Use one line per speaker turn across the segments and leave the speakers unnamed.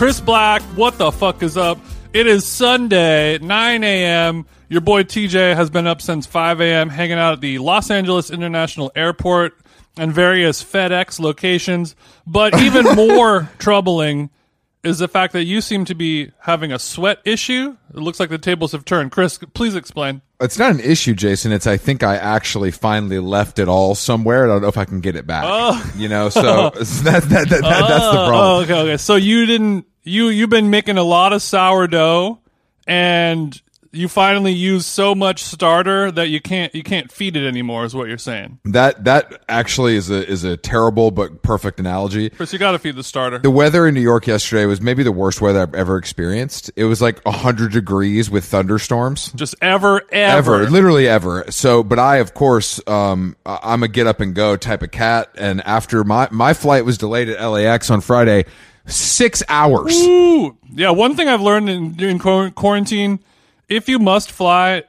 Chris Black, what the fuck is up? It is Sunday, 9 a.m. Your boy TJ has been up since 5 a.m. hanging out at the Los Angeles International Airport and various FedEx locations. But even more troubling is the fact that you seem to be having a sweat issue. It looks like the tables have turned. Chris, please explain.
It's not an issue, Jason. It's I think I actually finally left it all somewhere. I don't know if I can get it back.
Oh.
You know, so that, that, that, that, that's the
Oh,
problem.
okay, okay. So you didn't you you've been making a lot of sourdough and you finally use so much starter that you can't you can't feed it anymore is what you're saying.
That that actually is a is a terrible but perfect analogy.
Chris, you got to feed the starter.
The weather in New York yesterday was maybe the worst weather I've ever experienced. It was like 100 degrees with thunderstorms.
Just ever ever.
Ever, literally ever. So, but I, of course, um, I'm a get up and go type of cat. And after my, my flight was delayed at LAX on Friday, six hours.
Ooh. Yeah, one thing I've learned in, in quarantine, if you must fly,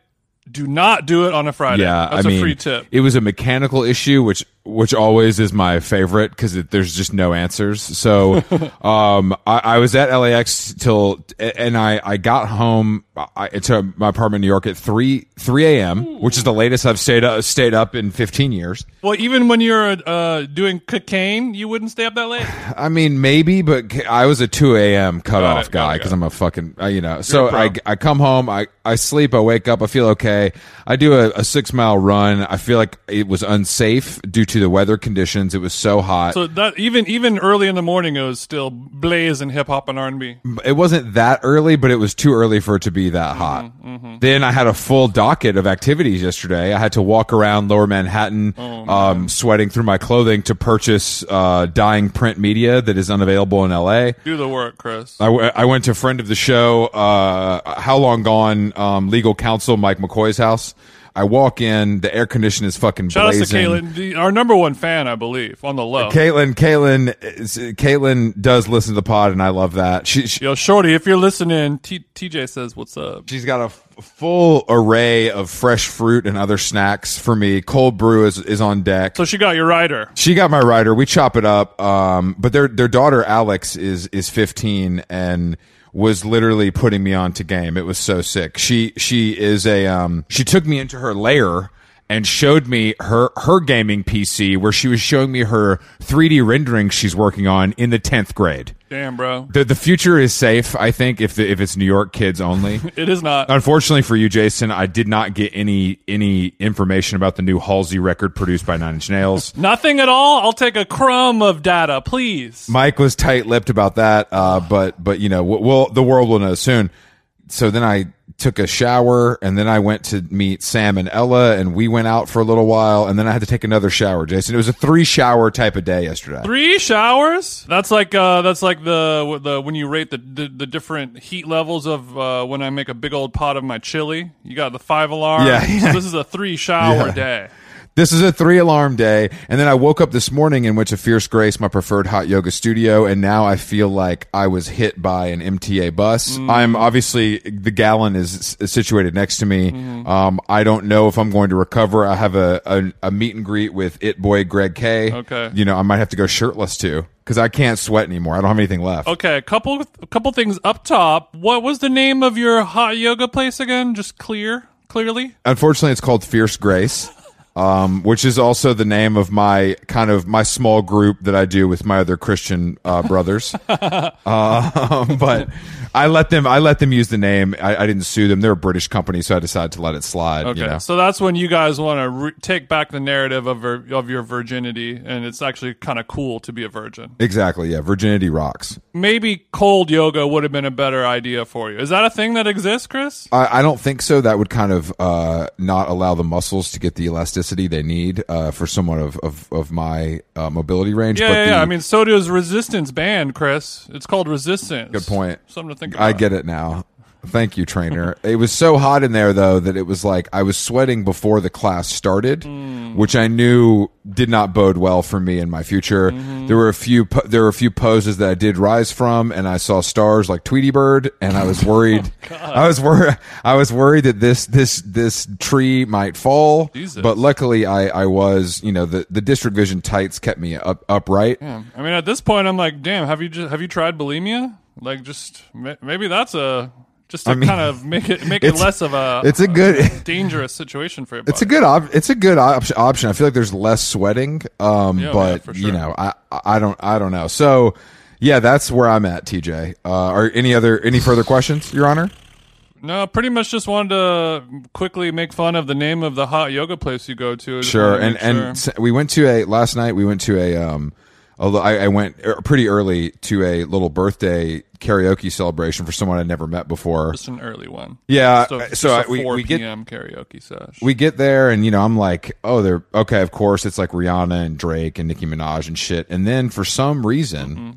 do not do it on a Friday.
Yeah,
That's
I
a
mean,
free tip.
it was a mechanical issue, which which always is my favorite because there's just no answers. So, um, I, I was at LAX till, and I I got home I, to my apartment in New York at three three a.m., which is the latest I've stayed up, stayed up in 15 years.
Well, even when you're uh, doing cocaine, you wouldn't stay up that late.
I mean, maybe, but I was a 2 a.m. cutoff
it,
guy because I'm a fucking, uh, you know. So
a pro.
I, I come home, I, I sleep, I wake up, I feel okay. I do a, a six mile run. I feel like it was unsafe due to the weather conditions. It was so hot.
So that even even early in the morning, it was still blazing hip hop and R and B.
it wasn't that early, but it was too early for it to be that hot.
Mm-hmm,
Then I had a full docket of activities yesterday. I had to walk around Lower Manhattan,
Oh,
um, sweating through my clothing to purchase uh, dying print media that is unavailable in LA.
Do the work, Chris.
I, w- I went to friend of the show, uh, How Long Gone, um, legal counsel Mike McCoy's house. I walk in, the air condition is fucking
Shout out to. Caitlin, the- our number one fan, I believe, on the low.
Caitlin, Caitlin, Caitlin does listen to the pod, and I love that. She, she
Yo, Shorty, if you're listening, T- TJ says, "What's up?"
she's got a f- full array of fresh fruit and other snacks for me. Cold brew is is on deck.
So she got your rider.
She got my rider. We chop it up. Um, but their their daughter Alex is is 15 and was literally putting me on to game. It was so sick. She she is a um she took me into her lair and showed me her her gaming PC where she was showing me her 3D renderings she's working on in the 10th grade.
Damn, bro,
The the future is safe, I think, if the, if it's New York kids only.
it is not.
Unfortunately for you, Jason, I did not get any any information about the new Halsey record produced by Nine Inch Nails.
Nothing at all. I'll take a crumb of data, please.
Mike was tight-lipped about that, uh, but but you know, we'll, we'll the world will know soon. So then I took a shower, and then I went to meet Sam and Ella, and we went out for a little while, and then I had to take another shower. Jason, it was a three-shower type of day yesterday.
Three showers. That's like uh, that's like the the when you rate the the, the different heat levels of uh, when I make a big old pot of my chili. You got the five alarm.
Yeah, yeah.
So this is a three shower
Yeah.
day.
This is a three alarm day. And then I woke up this morning and went to Fierce Grace, my preferred hot yoga studio. And now I feel like I was hit by an MTA bus. I'm obviously, the gallon is, is situated next to me. Um, I don't know if I'm going to recover. I have a, a, a meet and greet with It Boy Greg K.
Okay.
You know, I might have to go shirtless too because I can't sweat anymore. I don't have anything left.
Okay, a couple a couple things up top. What was the name of your hot yoga place again? Just clear, clearly.
Unfortunately, it's called Fierce Grace, um, which is also the name of my kind of my small group that I do with my other Christian uh, brothers. um, but I let them I let them use the name. I, I didn't sue them. They're a British company, so I decided to let it slide.
Okay,
You know?
so that's when you guys want to re- take back the narrative of vir- of your virginity, and it's actually kind of cool to be a virgin.
Exactly. Yeah. Virginity rocks.
Maybe cold yoga would have been a better idea for you. Is that a thing that exists, Chris?
I, I don't think so. That would kind of uh, not allow the muscles to get the elasticity they need uh, for someone of of, of my uh, mobility range.
Yeah,
but
yeah,
the,
yeah. I mean, so does Resistance Band, Chris. It's called Resistance.
Good point.
Something to think about.
I get it now. Thank you, trainer. it was so hot in there though that it was like I was sweating before the class started,
Hmm.
which I knew did not bode well for me in my future.
Mm-hmm.
There were a few po- there were a few poses that I did rise from, and I saw stars like Tweety Bird, and I was worried.
Oh,
I was worried. I was worried that this this this tree might fall.
Jesus.
But luckily, I I was you know the the district vision tights kept me up upright.
I mean, at this point, I'm like, damn. Have you just have you tried bulimia? Like, just maybe that's a just to
I mean,
kind of make it make it less of a
It's a good.
dangerous situation for your
It's a good op- it's a good op- option. I feel like there's less sweating, um,
Yeah,
but
yeah, sure.
you know, I I don't I don't know. So yeah, that's where I'm at, TJ. Uh, are any other any further questions, Your Honor?
No, pretty much just wanted to quickly make fun of the name of the hot yoga place you go to.
Sure. And
make
and we went to a last night. We went to a um. Although I, I went er, pretty early to a little birthday karaoke celebration for someone I'd never met before.
just an early one.
Yeah, uh, so
a
I- we-
4
we get-
p.m. karaoke sesh.
we get there and you know i'm like oh they're okay of course it's like rihanna and drake and nicki minaj and shit and then for some reason
Mm-hmm.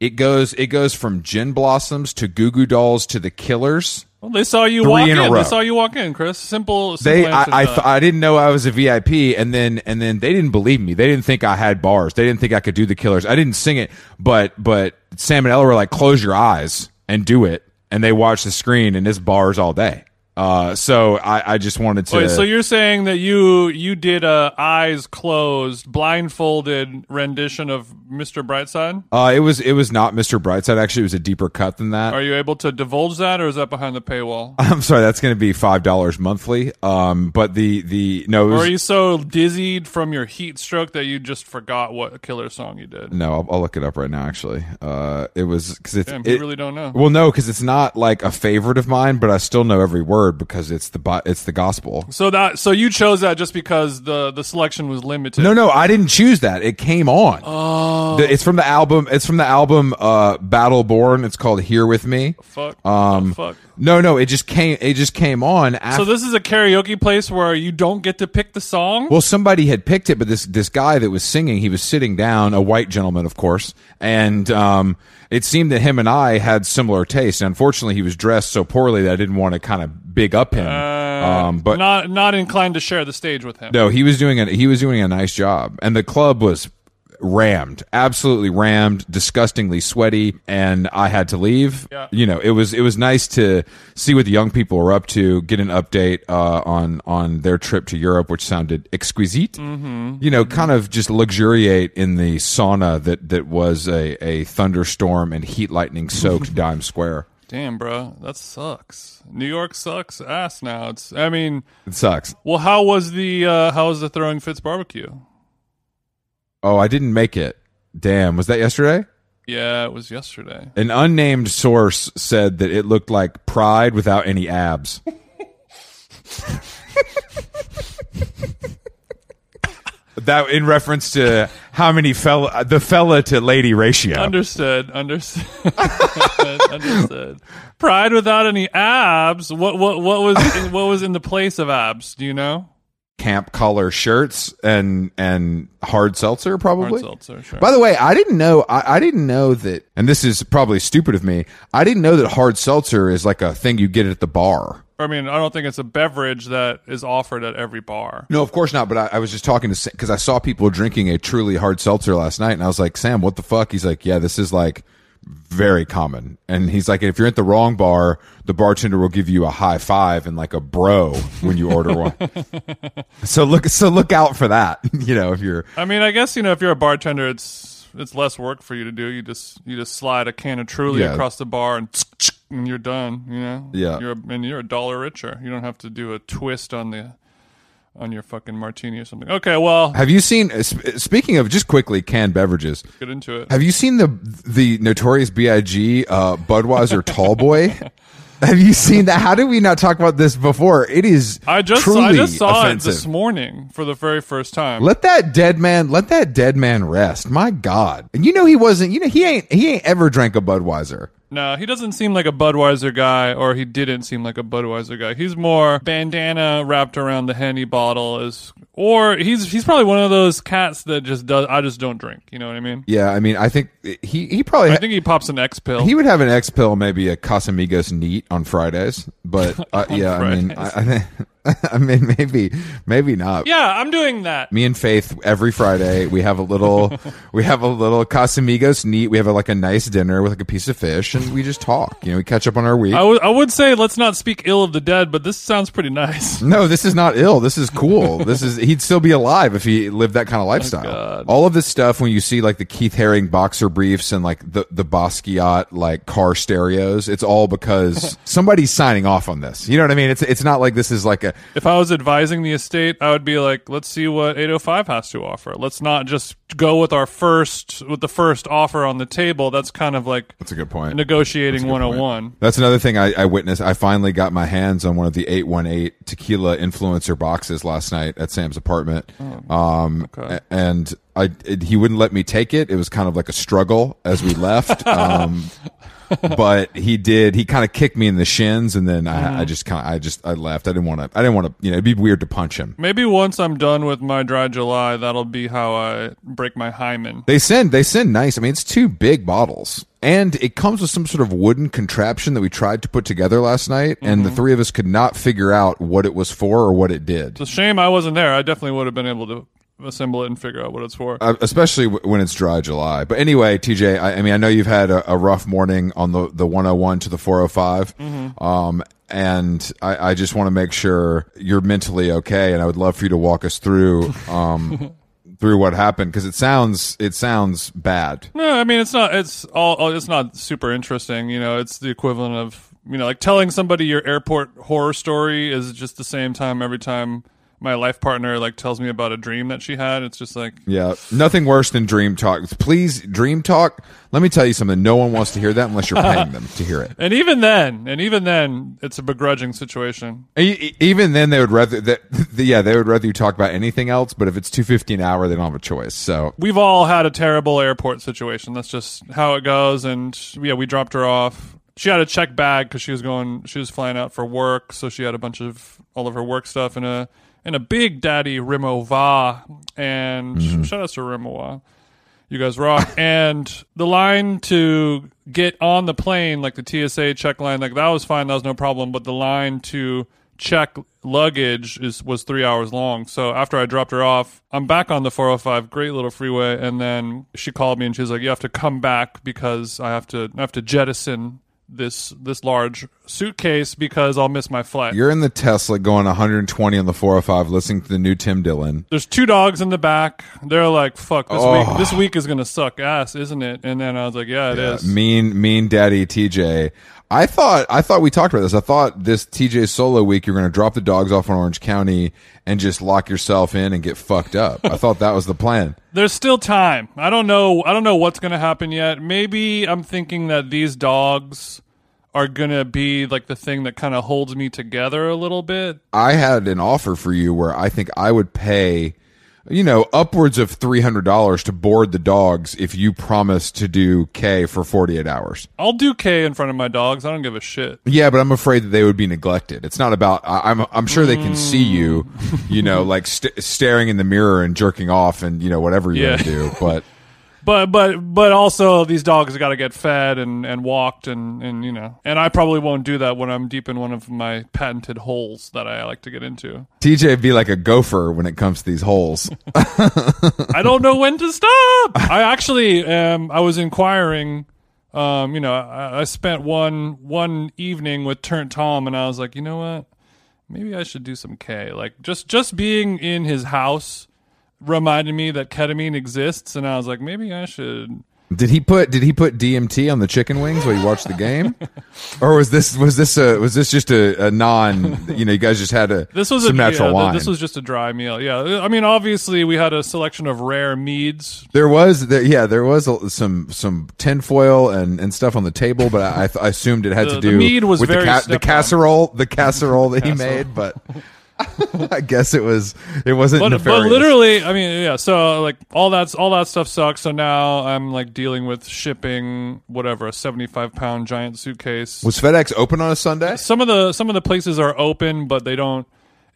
it goes it goes from gin blossoms to goo goo dolls to the killers
well, they saw you walk
in
in. They saw you walk in, Chris. Simple. simple
they i I, th- I didn't know i was a vip and then and then they didn't believe me they didn't think i had bars they didn't think i could do the killers i didn't sing it but but sam and ella were like close your eyes and do it and they watched the screen and it's bars all day uh so i i just wanted to
Wait, so you're saying that you you did a eyes closed, blindfolded rendition of Mr. Brightside?
uh it was it was not mr brightside actually it was a deeper cut than that
Are you able to divulge that, or is that behind the paywall?
I'm sorry, that's going to be five dollars monthly. Um, but the the no,
Or
was,
are you so dizzied from your heat stroke that you just forgot what killer song you did?
no, I'll, I'll look it up right now. Actually, uh, it was because it's
Damn,
it,
you really don't know.
well, no, because it's not like a favorite of mine, but I still know every word because it's the it's the gospel.
So that so you chose that just because the the selection was limited.
No, no, I didn't choose that. It came on. Oh, it's from the album. It's from the album uh, Battle Born. It's called Here with Me.
Fuck.
Um,
Oh, fuck.
No, no, it just came. It just came on after.
So this is a karaoke place where you don't get to pick the song.
Well, somebody had picked it, but this this guy that was singing, he was sitting down, a white gentleman, of course, and um, it seemed that him and I had similar taste. And unfortunately, he was dressed so poorly that I didn't want to kind of big up him. um, but
not not inclined to share the stage with him.
no, he was doing a he was doing a nice job, and the club was rammed, absolutely rammed, disgustingly sweaty, and I had to leave.
Yeah.
You know, it was it was nice to see what the young people were up to, get an update uh, on on their trip to Europe, which sounded exquisite. Mm-hmm. You know, kind of just luxuriate in the sauna that that was a a thunderstorm and heat lightning soaked Dime Square.
Damn, bro, that sucks. New York sucks ass now. It's. I mean,
It sucks.
well, how was the uh, how was the throwing fits barbecue?
Oh, I didn't make it. Damn, was that yesterday?
Yeah, it was yesterday.
An unnamed source said that it looked like pride without any abs. that in reference to how many fella the fella to lady ratio.
Understood. Understood. understood. Pride without any abs. What what what was in, what was in the place of abs? Do you know?
Camp color shirts and and hard seltzer probably.
Hard seltzer, sure.
By the way, I didn't know. I, I didn't know that, and this is probably stupid of me. I didn't know that hard seltzer is like a thing you get at the bar.
I mean, I don't think it's a beverage that is offered at every bar.
No, of course not. But I, I was just talking to because I saw people drinking a truly hard seltzer last night, and I was like, Sam, what the fuck? He's like, Yeah, this is like very common. And he's like, if you're at the wrong bar, the bartender will give you a high five and like a bro when you order one. so look, so look out for that. You know, if you're
I mean, I guess you know if you're a bartender, it's it's less work for you to do. You just you just slide a can of Truly
Yeah.
across the bar and and you're done. You know,
Yeah.
You're and you're a dollar richer. You don't have to do a twist on the on your fucking martini or something. Okay, well,
Have you seen? uh, sp- Speaking of just quickly canned beverages,
get into it.
have you seen the the notorious Big uh, Budweiser Tallboy? Have you seen that? How did we not talk about this before? It is
I just I just saw
offensive.
it this morning for the very first time.
Let that dead man, let that dead man rest. My God, and you know he wasn't. You know he ain't. He ain't ever drank a Budweiser.
No, he doesn't seem like a Budweiser guy, or he didn't seem like a Budweiser guy. He's more bandana wrapped around the henny bottle, is or he's he's probably one of those cats that just does. I just don't drink. You know what I mean?
Yeah, I mean, I think he he probably
I think he pops an X pill.
he would have an X pill, maybe a Casamigos neat on Fridays. But uh, yeah, I mean, I, I, think- I mean, maybe maybe not.
yeah, I'm doing that.
Me and Faith every Friday we have a little we have a little Casamigos neat. We have a, like a nice dinner with like a piece of fish, and we just talk. You know, we catch up on our week.
I would say let's not speak ill of the dead, but this sounds pretty nice.
No, this is not ill. This is cool. this is he'd still be alive if he lived that kind of oh, lifestyle.
God.
All of this stuff when you see like the Keith Haring boxer briefs and like the the Basquiat like car stereos, it's all because somebody's signing off on this. You know what I mean? It's it's not like this is like a
If I was advising the estate, I would be like, let's see what 805 has to offer. Let's not just go with our first with the first offer on the table. That's kind of like
That's a good point.
negotiating
That's a point.
101.
That's another thing I, I witnessed. I finally got my hands on one of the 818 tequila influencer boxes last night at Sam's apartment. um,
okay.
and I, it, he wouldn't let me take it. It was kind of like a struggle as we left. um, but he did, he kind of kicked me in the shins and then I, I mm-hmm. just kind of, I just, I left. I didn't want to, I didn't want to, you know, it'd be weird to punch him.
Maybe once I'm done with my dry July, that'll be how I break my hymen.
They send they send nice. I mean, it's two big bottles, and it comes with some sort of wooden contraption that we tried to put together last night, and the mm-hmm. three of us could not figure out what it was for or what it did.
It's a shame I wasn't there. I definitely would have been able to assemble it and figure out what it's for.
Uh, especially w- when it's dry July. But anyway, TJ, I, I mean, I know you've had a, a rough morning on the the 101 to the 405. Um, and I, I just want to make sure you're mentally okay, and I would love for you to walk us through um, through what happened because it sounds it sounds bad.
No, I mean it's not. It's all. It's not super interesting. You know, it's the equivalent of you know, like telling somebody your airport horror story is just the same time every time my life partner like tells me about a dream that she had. It's just like
Yeah, nothing worse than dream talk. Please, dream talk. Let me tell you something. No one wants to hear that unless you're paying them to hear it.
And even then, and even then, it's a begrudging situation.
E- Even then, they would rather that. Yeah, they would rather you talk about anything else. But if it's two fifty an hour, they don't have a choice. So
We've all had a terrible airport situation. That's just how it goes. And yeah, we dropped her off. She had a check bag because she was going. She was flying out for work, so she had a bunch of all of her work stuff in a in a big daddy Rimowa. And mm-hmm. shout out to Rimowa. You guys rock. and the line to get on the plane, like the TSA check line, like that was fine. That was no problem. But the line to check luggage is was three hours long. So after I dropped her off, I'm back on the 405, great little freeway, and then she called me and she was like, "You have to come back because I have to I have to jettison this this large suitcase because I'll miss my flight."
you're in the Tesla going 120 on the 405, listening to the new Tim Dillon.
There's two dogs in the back. They're like, "Fuck this
Oh.
week. This week is gonna suck ass, isn't it?" And then I was like, "Yeah, it is."
Mean, mean daddy TJ. I thought, I thought we talked about this. I thought this TJ solo week you're going to drop the dogs off in Orange County and just lock yourself in and get fucked up. I thought that was the plan.
There's still time. I don't know. I don't know what's going to happen yet. Maybe I'm thinking that these dogs are going to be like the thing that kind of holds me together a little bit.
I had an offer for you where I think I would pay you know, upwards of three hundred dollars to board the dogs if you promise to do K for forty eight hours.
I'll do K in front of my dogs. I don't give a shit.
Yeah, but I'm afraid that they would be neglected. It's not about. I, I'm I'm sure they can see you, mm. you know, like st- staring in the mirror and jerking off and you know whatever you
Yeah.
want to do. But
But but but also these dogs got to get fed and and walked and and you know and I probably won't do that when I'm deep in one of my patented holes that I like to get into.
TJ be like a gopher when it comes to these holes.
I don't know when to stop. I actually um I was inquiring um you know I, I spent one one evening with Turnt Tom and I was like, "You know what? Maybe I should do some K." Like just just being in his house reminded me that ketamine exists and I was like, "Maybe I should
Did he put Did he put DMT on the chicken wings while you watched the game, or was this was this a was this just a, a non? You know, you guys just had a
This was
some
a,
natural
yeah,
wine.
This was just a dry meal. Yeah, I mean, obviously we had a selection of rare meads.
there was there, yeah there was a, some some tinfoil and and stuff on the table, but I, I, I assumed it had
The-
to
the
do
mead was
with the, the casserole the casserole that he made, but. I guess it was it wasn't
But, but literally, I mean, yeah. So like all that's all that stuff sucks. So now I'm like dealing with shipping whatever a 75 pound giant suitcase.
was FedEx open on a Sunday?
some of the some of the places are open, but they don't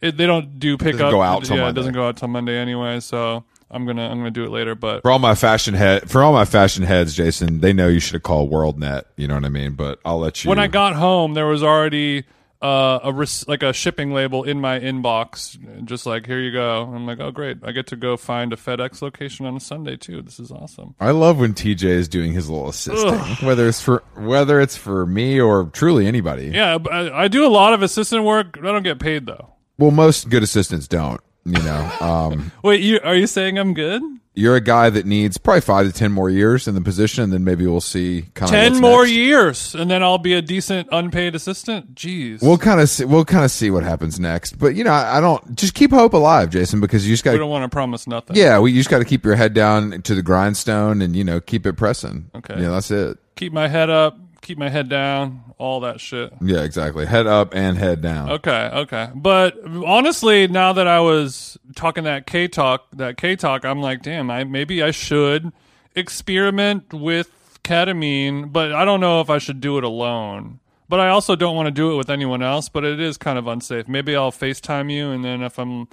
it, they don't do pickup.
go out till
yeah,
Monday.
it doesn't go out till Monday anyway. So I'm gonna I'm gonna do it later. But
For all my fashion head, for all my fashion heads, Jason, they know you should have called WorldNet. You know what I mean? But I'll let you.
when I got home, there was already uh, a res- like a shipping label in my inbox, just like here you go. I'm like, oh great, I get to go find a FedEx location on a Sunday too. This is awesome.
I love when TJ is doing his little assisting, whether it's for whether it's for me or truly anybody.
Yeah, I, I do a lot of assistant work. I don't get paid though.
Well, most good assistants don't. You know, um,
Wait, you are you saying I'm good?
You're a guy that needs probably five to ten more years in the position, and then maybe we'll see kind of
Ten more years, and then I'll be a decent unpaid assistant. Jeez,
We'll kind of see, we'll kind of see what happens next. But you know, I, I don't just keep hope alive, Jason, because you just got
we don't want to promise nothing.
yeah, we you just got to keep your head down to the grindstone and you know keep it pressing.
Okay.
yeah, that's it.
keep my head up, keep my head down, all that shit.
Yeah, exactly. Head up and head down.
Okay, okay. But honestly, now that I was talking that K talk, that K talk, I'm like, damn, I maybe I should experiment with ketamine, but I don't know if I should do it alone. But I also don't want to do it with anyone else, but it is kind of unsafe. Maybe I'll FaceTime you and then if I'm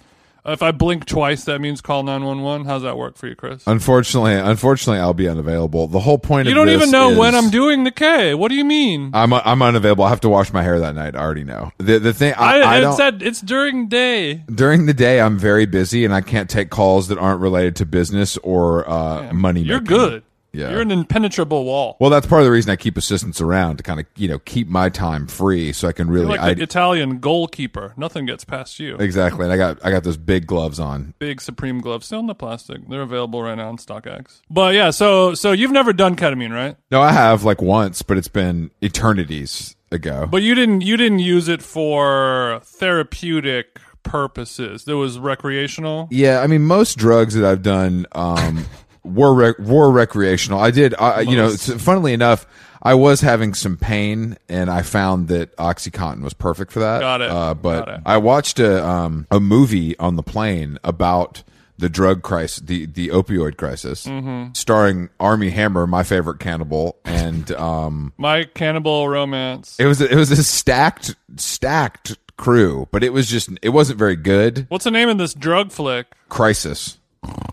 if I blink twice, that means call 911. How's that work for you, Chris?
Unfortunately, unfortunately, I'll be unavailable. The whole point
You don't even know when I'm doing the K. What do you mean?
I'm I'm unavailable. I have to wash my hair that night. I already know. The the thing I,
I,
I
it said it's during day.
during the day I'm very busy and I can't take calls that aren't related to business or uh, money.
You're
making.
good.
Yeah.
You're an impenetrable wall.
Well, that's part of the reason I keep assistants around to kind of you know keep my time free so I can really
You're
I,
like the Italian goalkeeper. Nothing gets past you.
exactly. And I got I got those big gloves on.
Big Supreme gloves, still in the plastic. They're available right now on StockX. But yeah, so so you've never done ketamine, right?
No, I have like once, but it's been eternities ago.
But you didn't you didn't use it for therapeutic purposes. There was recreational.
Yeah, I mean, most drugs that I've done um, were rec- were recreational. I did, I, you know, funnily enough, I was having some pain, and I found that OxyContin was perfect for that.
Got it.
Uh, but
Got it.
I watched a um, a movie on the plane about the drug crisis, the the opioid crisis,
Mm-hmm.
starring Armie Hammer, my favorite cannibal, and um,
My cannibal romance.
it was it was a stacked stacked crew, but it was just it wasn't very good.
What's the name of this drug flick?
Crisis.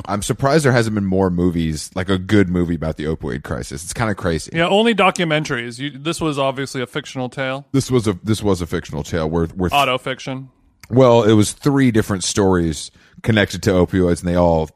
I'm surprised there hasn't been more movies, like a good movie about the opioid crisis. It's kind of crazy.
Yeah, only documentaries. You, this was obviously a fictional tale,
This was a this was a fictional tale where where
auto fiction.
well, it was three different stories connected to opioids, and they all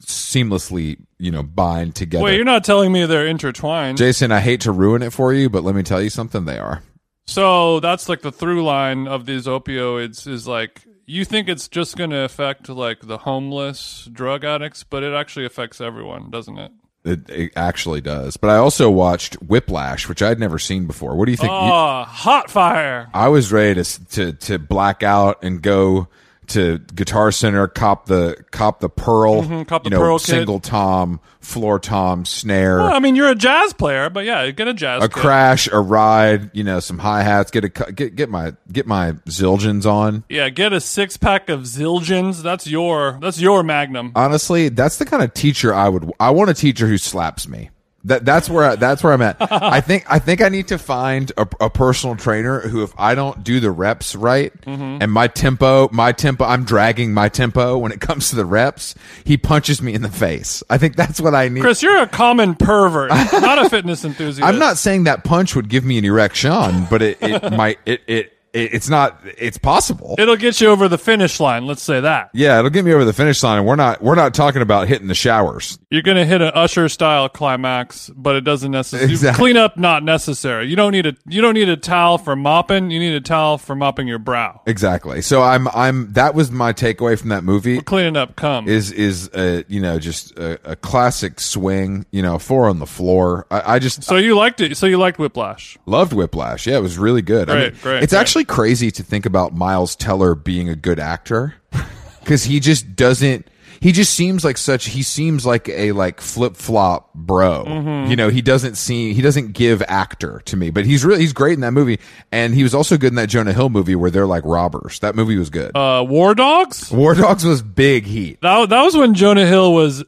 seamlessly you know bind together.
Wait, you're not telling me they're intertwined.
Jason, I hate to ruin it for you, but let me tell you something. They are.
So that's like the through line of these opioids is like you think it's just going to affect like the homeless drug addicts, but it actually affects everyone, doesn't it?
It, it actually does. But I also watched Whiplash, which I'd never seen before. What do you think? You-
Oh, hot fire.
I was ready to, to to black out and go to Guitar Center, cop the cop the pearl,
Mm-hmm, cop the
you know,
pearl kit.
single tom, floor tom, snare,
Well, I mean, you're a jazz player, but yeah, get a jazz.
a
kit.
crash, a ride, you know, some hi hats. Get a get get my get my Zildjians on.
Yeah, get a six pack of Zildjians. That's your that's your magnum.
Honestly, that's the kind of teacher I would. I want a teacher who slaps me. That that's where I, that's where I'm at. I think I think I need to find a, a personal trainer who, if I don't do the reps right
Mm-hmm.
and my tempo, my tempo, I'm dragging my tempo when it comes to the reps. He punches me in the face. I think that's what I need.
Chris, you're a common pervert, not a fitness enthusiast.
I'm not saying that punch would give me an erection, but it, it might. It, it it it's not. It's possible.
It'll get you over the finish line. Let's say that.
yeah, it'll get me over the finish line. And we're not we're not talking about hitting the showers.
You're gonna hit an Usher style climax, but it doesn't necessarily
Exactly.
clean up. Not necessary. You don't need a you don't need a towel for mopping. You need a towel for mopping your brow.
Exactly. So I'm I'm that was my takeaway from that movie.
Cleaning up cum.
is is uh, you know just a, a classic swing you know four on the floor i, I just
so you liked it. So you liked Whiplash.
loved whiplash yeah it was really good I
Great,
mean,
great,
it's
great.
actually crazy to think about miles teller being a good actor. Because he just doesn't he just seems like such he seems like a like flip-flop bro.
Mm-hmm.
you know he doesn't seem he doesn't give actor to me but he's really he's great in that movie. And he was also good in that jonah hill movie where they're like robbers. That movie was good.
Uh, War Dogs.
war dogs was big heat.
That that was when Jonah Hill was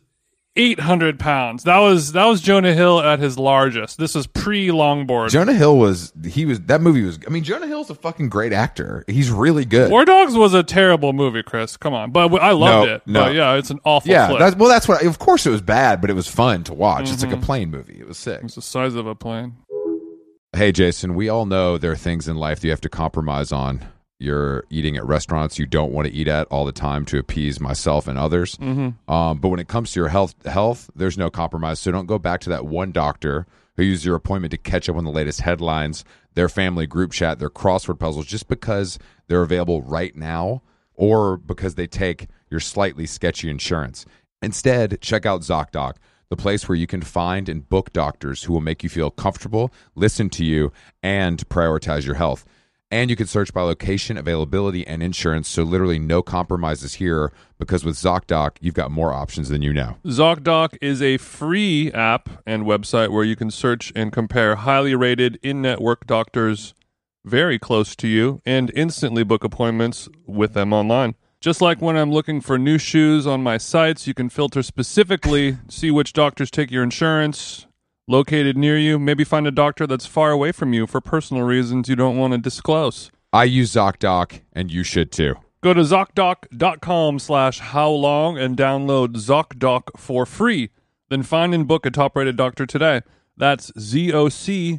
800 pounds. That was that was Jonah Hill at his largest. This was pre longboard.
Jonah Hill was he was that movie was I mean Jonah Hill's a fucking great actor. He's really good.
War Dogs was a terrible movie, Chris. Come on, but I loved
No,
it.
no.
But yeah, it's an awful.
yeah, that's well that's what of course it was bad, but it was fun to watch. It's like a mm-hmm. plane movie. It was sick.
it's the size of a plane.
Hey Jason, we all know there are things in life that you have to compromise on. You're eating at restaurants you don't want to eat at all the time to appease myself and others. Mm-hmm. Um, but when it comes to your health, health, there's no compromise. So don't go back to that one doctor who used your appointment to catch up on the latest headlines, their family group chat, their crossword puzzles, just because they're available right now, or because they take your slightly sketchy insurance. Instead, check out ZocDoc the place where you can find and book doctors who will make you feel comfortable, listen to you, and prioritize your health. And you can search by location, availability, and insurance, so literally no compromises here because with ZocDoc, you've got more options than you know.
ZocDoc is a free app and website where you can search and compare highly rated in network doctors very close to you and instantly book appointments with them online. Just like when I'm looking for new shoes on my sites, you can filter specifically, see which doctors take your insurance, located near you, maybe find a doctor that's far away from you for personal reasons you don't want to disclose.
I use ZocDoc, and you should too.
Go to ZocDoc.com slash how long and download ZocDoc for free. Then find and book a top rated doctor today. That's Z-O-C-D-O-C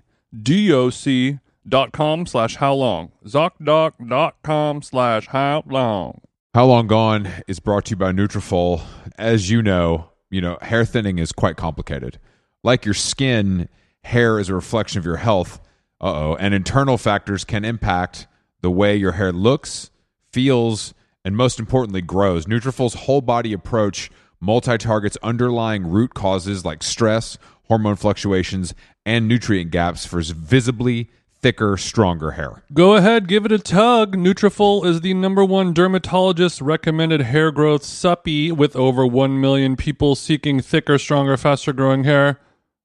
dot com slash how long. ZocDoc.com slash how long.
How Long Gone is brought to you by Nutrafol. As you know, you know, hair thinning is quite complicated. Like your skin, hair is a reflection of your health. Uh-oh, and internal factors can impact the way your hair looks, feels, and most importantly grows. Nutrafol's whole body approach multi-targets underlying root causes like stress, hormone fluctuations, and nutrient gaps for visibly thicker, stronger hair.
Go ahead, give it a tug. Nutrafol is the number one dermatologist recommended hair growth suppy with over 1 million people seeking thicker, stronger, faster growing hair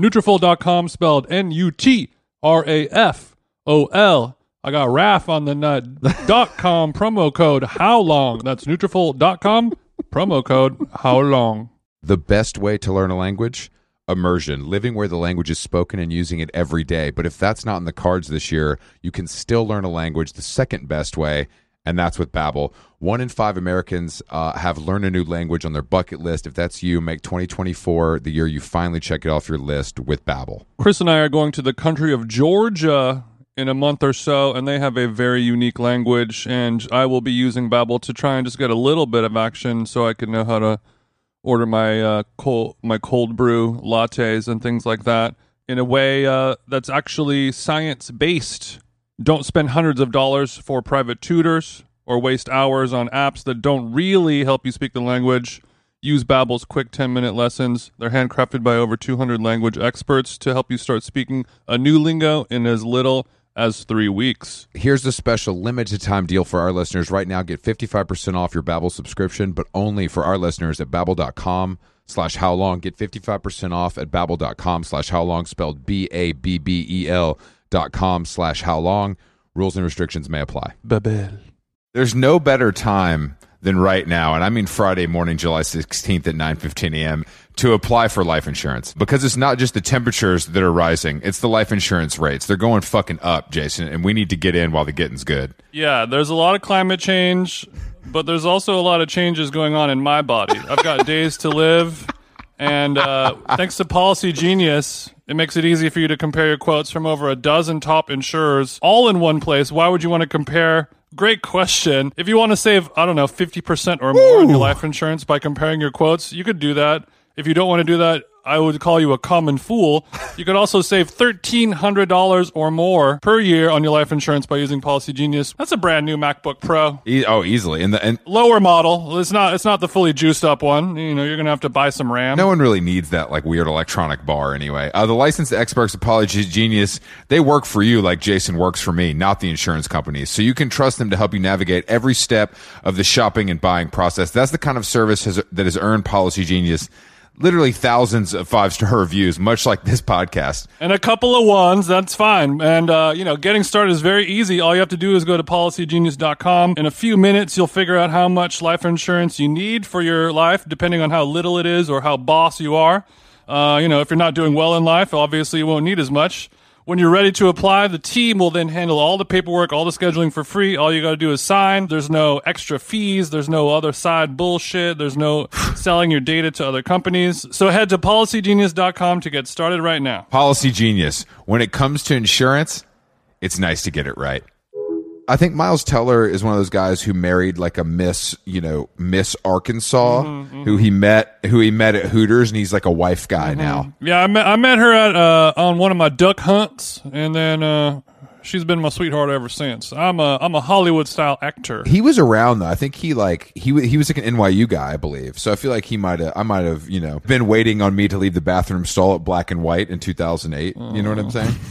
Nutrafol.com spelled N-U-T-R-A-F-O-L. I got RAF on the nut. dot com promo code how long? That's Nutrafol.com promo code how long?
The best way to learn a language? Immersion, living where the language is spoken and using it every day. But if that's not in the cards this year, you can still learn a language the second best way, and that's with Babbel. One in five Americans uh, have learned a new language on their bucket list. If that's you, make 2024 the year you finally check it off your list with Babbel.
Chris and I are going to the country of Georgia in a month or so, and they have a very unique language. And I will be using Babbel to try and just get a little bit of action, so I can know how to order my uh, cold my cold brew lattes and things like that in a way uh, that's actually science based. Don't spend hundreds of dollars for private tutors or waste hours on apps that don't really help you speak the language. Use Babbel's quick 10-minute lessons. They're handcrafted by over 200 language experts to help you start speaking a new lingo in as little as 3 weeks.
Here's the special limited time deal for our listeners. Right now, get 55% off your Babbel subscription, but only for our listeners at babbel.com slash how long. Get 55% off at babbel.com slash how long, spelled B-A-B-B-E-L com slash how long. Rules and restrictions may apply.
Babbel.
There's no better time than right now, and I mean Friday morning, July 16th at 9:15 a.m. to apply for life insurance because it's not just the temperatures that are rising; it's the life insurance rates. They're going fucking up, Jason, and we need to get in while the getting's good.
Yeah, there's a lot of climate change, but there's also a lot of changes going on in my body. I've got days to live, and uh, thanks to Policy Genius, it makes it easy for you to compare your quotes from over a dozen top insurers all in one place. Why would you want to compare? Great question. If you want to save, I don't know, 50% or more on your life insurance by comparing your quotes, you could do that. If you don't want to do that, I would call you a common fool. You could also save $1,300 or more per year on your life insurance by using Policy Genius. That's a brand new MacBook Pro.
E- oh, easily. And the and
Lower model. It's not it's not the fully juiced up one. You know, you're going to have to buy some RAM.
no one really needs that like weird electronic bar anyway. Uh, the licensed experts of Policy Genius, they work for you like Jason works for me, not the insurance companies. So you can trust them to help you navigate every step of the shopping and buying process. That's the kind of service has, that has earned Policy Genius literally thousands of five star reviews, much like this podcast.
and a couple of ones, that's fine. And, uh, you know, getting started is very easy. All you have to do is go to policygenius.com. In a few minutes, you'll figure out how much life insurance you need for your life, depending on how little it is or how boss you are. Uh, you know, if you're not doing well in life, obviously you won't need as much. When you're ready to apply, the team will then handle all the paperwork, all the scheduling for free. All you got to do is sign. There's no extra fees. There's no other side bullshit. There's no selling your data to other companies. So head to policygenius.com to get started right now.
Policy Genius. When it comes to insurance, it's nice to get it right. I think Miles Teller is one of those guys who married like a Miss, you know, Miss Arkansas, who he met, who he met at Hooters, and he's like a wife guy now.
Yeah, I met I met her at uh, on one of my duck hunts, and then uh, she's been my sweetheart ever since. I'm a I'm a Hollywood style actor.
He was around though. I think he like he he was like an NYU guy, I believe. So I feel like he might have I might have you know been waiting on me to leave the bathroom stall at Black and White in 2008. You know what I'm saying?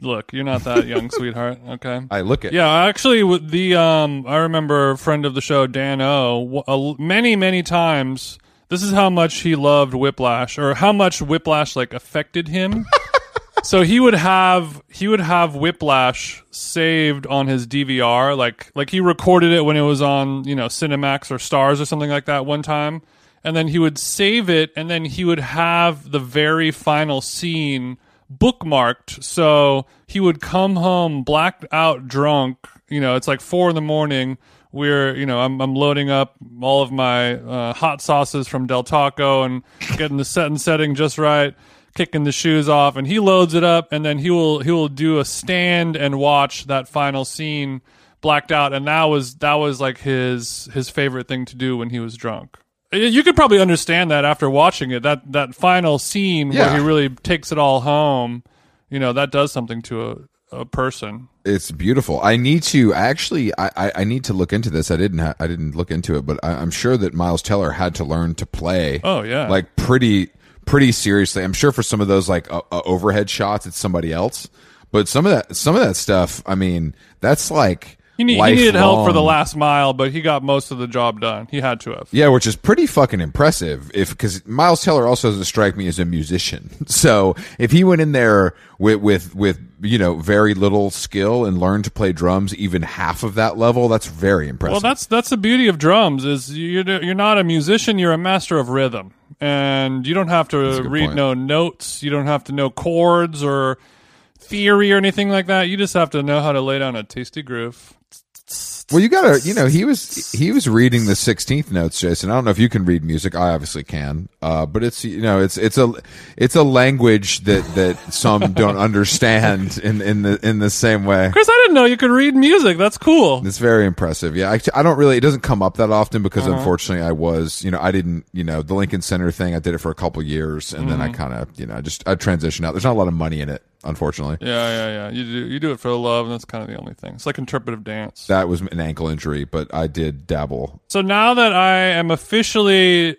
Look, you're not that young, sweetheart. Okay.
I look at
Yeah, actually, with the um, I remember a friend of the show, Dan O, w- many many times. This is how much he loved Whiplash, or how much Whiplash like affected him. so he would have he would have Whiplash saved on his DVR, like like he recorded it when it was on you know Cinemax or Stars or something like that one time, and then he would save it, and then he would have the very final scene bookmarked so he would come home blacked out drunk you know it's like four in the morning we're you know i'm, I'm loading up all of my uh, hot sauces from del taco and getting the set and setting just right kicking the shoes off and he loads it up and then he will he will do a stand and watch that final scene blacked out and that was that was like his his favorite thing to do when he was drunk you could probably understand that after watching it. That that final scene
Yeah.
where he really takes it all home, you know, that does something to a, a person.
It's beautiful. I need to actually. I, I, I need to look into this. I didn't. Ha- I didn't look into it, but I, I'm sure that Miles Teller had to learn to play.
Oh, yeah.
like pretty pretty seriously. I'm sure for some of those like uh, uh, overhead shots, it's somebody else. But some of that some of that stuff. I mean, that's like
He, need, he needed help for the last mile, but he got most of the job done. He had to have.
Yeah, which is pretty fucking impressive. If because Miles Teller also doesn't strike me as a musician, so if he went in there with with with you know very little skill and learned to play drums even half of that level, that's very impressive.
Well, that's that's the beauty of drums is you're you're not a musician, you're a master of rhythm, and you don't have to read
point.
no notes, you don't have to know chords or theory or anything like that. You just have to know how to lay down a tasty groove.
Well, you gotta, you know, he was he was reading the sixteenth notes, Jason. I don't know if you can read music. I obviously can, uh, but it's you know, it's it's a it's a language that that some don't understand in in the in the same way.
Chris, I didn't know you could read music. That's cool.
It's very impressive. Yeah, I, I don't really. It doesn't come up that often because unfortunately, I was, you know, I didn't, you know, the Lincoln Center thing. I did it for a couple years, and then I kind of, you know, I just I transitioned out. There's not a lot of money in it, unfortunately.
Yeah, yeah, yeah. You do you do it for the love, and that's kind of the only thing. It's like interpretive dance.
That was an ankle injury, but I did dabble.
So now that I am officially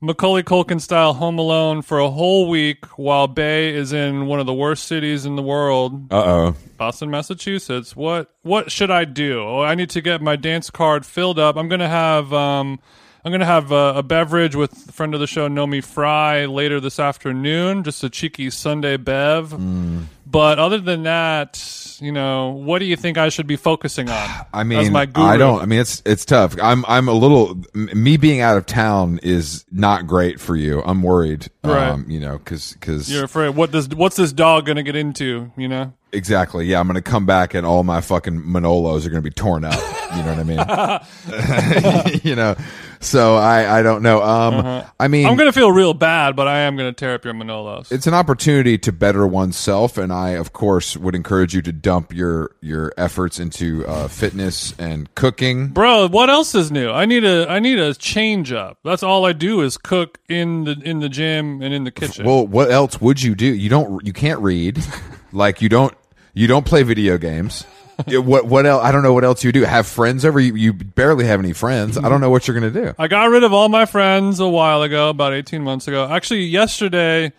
Macaulay Culkin style Home Alone for a whole week, while Bay is in one of the worst cities in the world,
Uh oh.
Boston, Massachusetts. What what should I do? Oh, I need to get my dance card filled up. I'm gonna have um, I'm gonna have a, a beverage with a friend of the show, Naomi Fry, later this afternoon. Just a cheeky Sunday bev.
Mm.
But other than that, you know, what do you think I should be focusing on?
I
as
mean,
my guru?
I don't. I mean, it's it's tough. I'm I'm a little. m- Me being out of town is not great for you. I'm worried.
Right.
Um, you know, because because
You're afraid. What does what's this dog gonna get into? You know.
exactly. Yeah, I'm gonna come back and all my fucking Manolos are gonna be torn up. You know what I mean? you know. So I I don't know. Um, I mean,
Uh-huh. I'm gonna feel real bad, but I am gonna tear up your Manolos.
it's an opportunity to better oneself and i of course would encourage you to dump your your efforts into uh, fitness and cooking
Bro, what else is new? I need a I need a change up. That's all I do is cook in the in the gym and in the kitchen.
well what else would you do you don't you can't read like you don't you don't play video games what what else i don't know what else you do have friends over you, you barely have any friends i don't know what you're gonna do
I got rid of all my friends a while ago, about 18 months ago. Actually, yesterday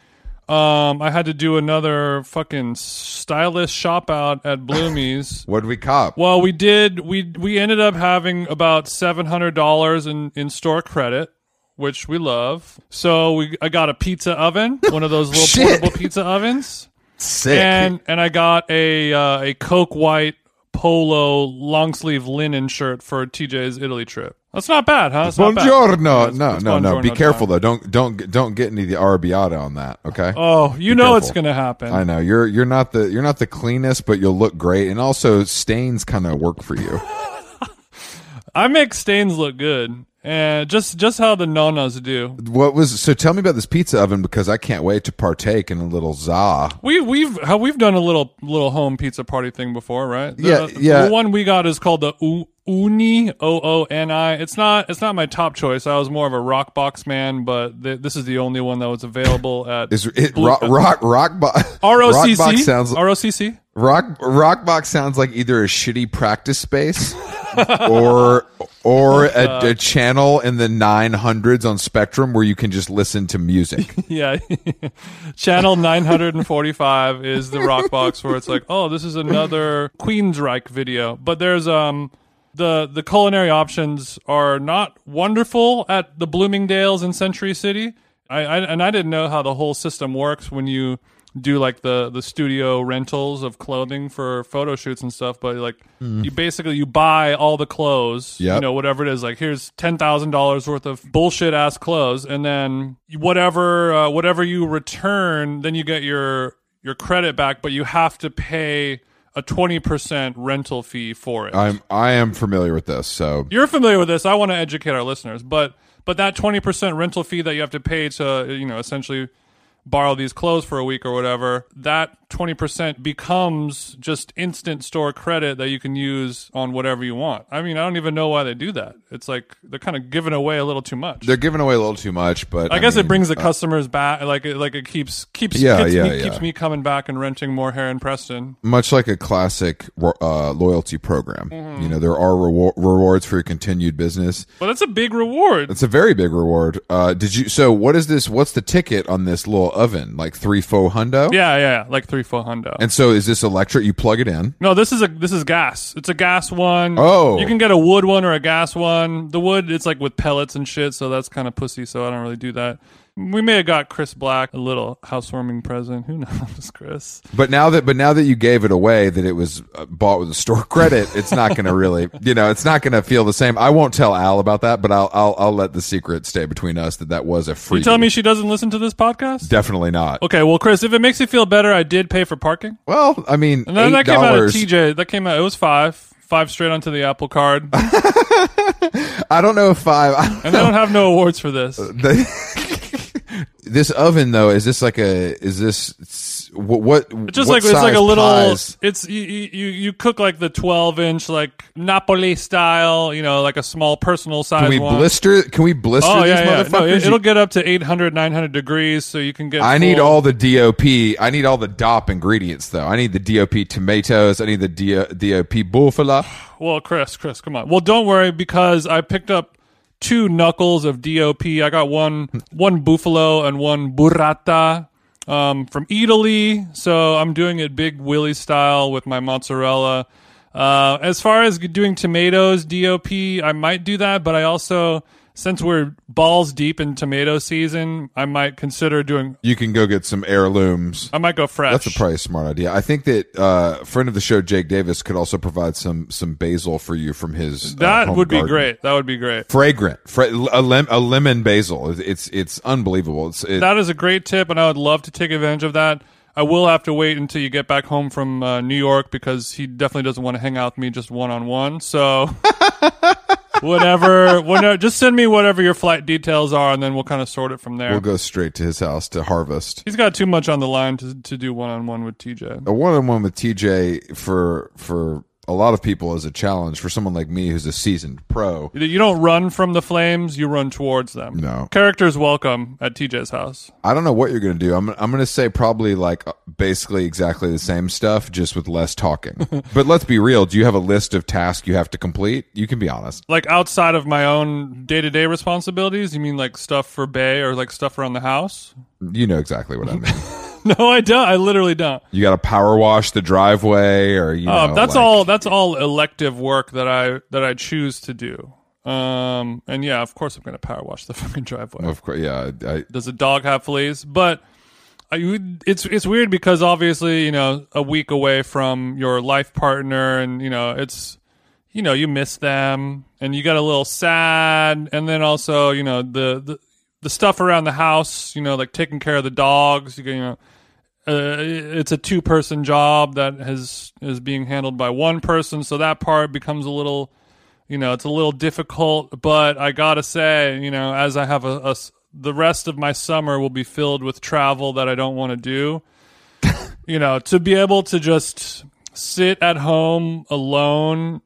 um I had to do another fucking stylist shop out at Bloomie's.
what did we cop
Well, we did. We we ended up having about seven hundred dollars in in store credit, which we love. So we I got a pizza oven, one of those little
Shit.
portable pizza ovens,
sick
and and I got a uh, a Coke White polo long sleeve linen shirt for TJ's Italy trip. That's not bad, huh? It's not bad.
Buongiorno.
It's-
no,
it's
no, no. Be careful
time.
though. Don't don't don't get any of the arrabbiata on that. Okay.
Oh, you know it's gonna happen.
I know you're you're not the you're not the cleanest, but you'll look great, and also stains kind of work for you.
I make stains look good, and just just how the nonas do.
what was so? Tell me about this pizza oven because I can't wait to partake in a little za.
We we've how we've done a little little home pizza party thing before, right? The-
Yeah, yeah.
The one we got is called the U- Uni O O N I. It's not it's not my top choice. I was more of a Roccbox man, but th- this is the only one that was available at
Is it rock rock rock bo-
ROCC.
Rockbox sounds
ROCC.
rock rockbox sounds like either a shitty practice space or or a, a channel in the 900s on Spectrum where you can just listen to music.
Yeah. Channel 945 is the rock box where it's like, oh, this is another Queensryche video. But there's um the the culinary options are not wonderful at the Bloomingdale's in Century City. I, I and I didn't know how the whole system works when you do like the the studio rentals of clothing for photo shoots and stuff but like you basically you buy all the clothes you know whatever it is like here's $10,000 worth of bullshit ass clothes and then whatever uh, whatever you return then you get your your credit back but you have to pay a 20% rental fee for it.
I'm I am familiar with this, so.
You're familiar with this. I want to educate our listeners but but that 20% rental fee that you have to pay to you know essentially borrow these clothes for a week or whatever that 20% becomes just instant store credit that you can use on whatever you want i mean i don't even know why they do that it's like they're kind of giving away a little too much
they're giving away a little too much. But
I guess
mean,
it brings the customers back, like it, like it keeps keeps
Yeah, yeah,
me,
yeah.
keeps me coming back and renting more Heron Preston.
much like a classic uh, loyalty program.
Mm-hmm.
You know, there are rewar- rewards for your continued business.
But that's a big reward.
It's a very big reward. Uh, did you? So, what is this? What's the ticket on this little oven? Like three faux hundo?
Yeah, yeah, yeah, like three four hundo.
And so, is this electric? You plug it in.
No, this is a this is gas. It's a gas one.
Oh.
you can get a wood one or a gas one. The wood, it's like with pellets and shit, so that's kind of pussy. So I don't really do that. We may have got Chris Black a little housewarming present. Who knows, Chris?
But now that, but now that you gave it away, that it was uh, bought with a store credit, it's not going to really, you know, it's not going to feel the same. I won't tell Al about that, but I'll, I'll, I'll let the secret stay between us that that was a free.
You telling me she doesn't listen to this podcast?
Definitely not.
Okay, well, Chris, if it makes you feel better, I did pay for parking.
Well, I mean,
And that came out of. TJ. That came out. It was five five straight onto the Apple Card,
I don't know if five. I don't
they don't have no awards for this.
The- this oven though is this like a is this what what
It's just
what
like it's like a little.
pies?
It's you, you you cook like the twelve inch like Napoli style. You know, like a small personal size
Can we
one.
blister? Can we blister
Oh
these
yeah, yeah.
motherfuckers?
No, it, it'll get up to 800, 900 degrees, so you can get.
I need all the DOP. I need all the DOP ingredients though. I need the DOP tomatoes. I need the DOP buffalo.
Well, Chris, Chris, come on. Well, don't worry because I picked up two knuckles of DOP. I got one one buffalo and one burrata um, from Italy. So I'm doing it big Willy style with my mozzarella. Uh, as far as doing tomatoes, DOP, I might do that, but I also, since we're balls deep in tomato season, I might consider doing.
You can go get some heirlooms.
I might go fresh.
That's a probably a smart idea. I think that uh, friend of the show Jake Davis could also provide some some basil for you from his. uh,
That
home
would be
garden.
great. That would be great.
Fragrant, Fra- a, lem- a lemon basil. It's it's, it's unbelievable. It's it,
that is a great tip, and I would love to take advantage of that. I will have to wait until you get back home from uh, New York because he definitely doesn't want to hang out with me just one on one. So, whatever, whatever, just send me whatever your flight details are, and then we'll kind of sort it from there.
we'll go straight to his house to harvest.
He's got too much on the line to to do one on one with TJ.
A one on one with TJ for for a lot of people is a challenge. For someone like me who's a seasoned pro,
You don't run from the flames; you run towards them.
No.
characters welcome at TJ's house.
I don't know what you're going to do. I'm I'm going to say probably like basically exactly the same stuff, just with less talking. but let's be real. Do you have a list of tasks you have to complete? You can be honest.
Like outside of my own day to day responsibilities, you mean like stuff for Bay or like stuff around the house?
You know exactly what I mean.
No, I don't. I literally don't.
you got to power wash the driveway, or you know,
Uh, that's
like-
all. That's all elective work that I that I choose to do. Um, and yeah, of course I'm going to power wash the fucking driveway.
Of course, yeah. I,
Does a dog have fleas? But I, it's it's weird because obviously you know a week away from your life partner, and you know it's you know you miss them, and you get a little sad, and then also you know the the the stuff around the house, you know, like taking care of the dogs, you know. Uh, it's a two person job that has is being handled by one person so that part becomes a little you know it's a little difficult but i gotta say you know as i have a, a the rest of my summer will be filled with travel that i don't want to do. You know to be able to just sit at home alone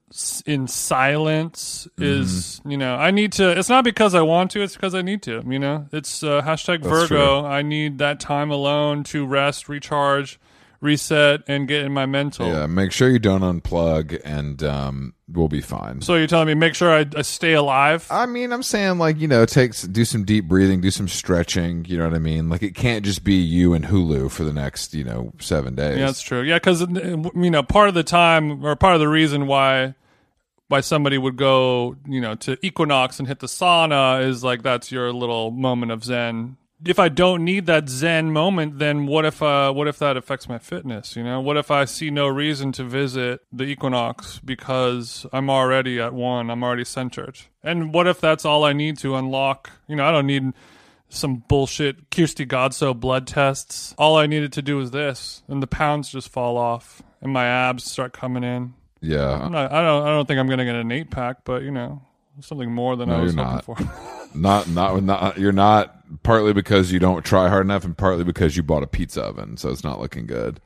in silence is you know i need to it's not because i want to it's because i need to you know? It's uh, hashtag virgo. i need that time alone to rest recharge reset and get in my mental
yeah, make sure you don't unplug, and um, we'll be fine.
so you're telling me make sure I, I stay alive
I mean, I'm saying like you know, takes do some deep breathing, do some stretching. You know what I mean? Like it can't just be you and Hulu for the next you know seven days.
Yeah, that's true. Yeah, because you know, part of the time or part of the reason why why somebody would go, you know, to Equinox and hit the sauna is like that's your little moment of zen. If I don't need that zen moment, then what if uh what if that affects my fitness, you know? What if I see no reason to visit the Equinox because I'm already at one, I'm already centered. And what if that's all I need to unlock, you know, I don't need some bullshit Kirsty Godso blood tests. All I needed to do was this, and the pounds just fall off, and my abs start coming in.
yeah.
Not, I don't. I don't think I'm gonna get an eight pack, but you know, something more than I was hoping
not.
for.
Not, not, not. You're not. Partly because you don't try hard enough, and partly because you bought a pizza oven, so it's not looking good.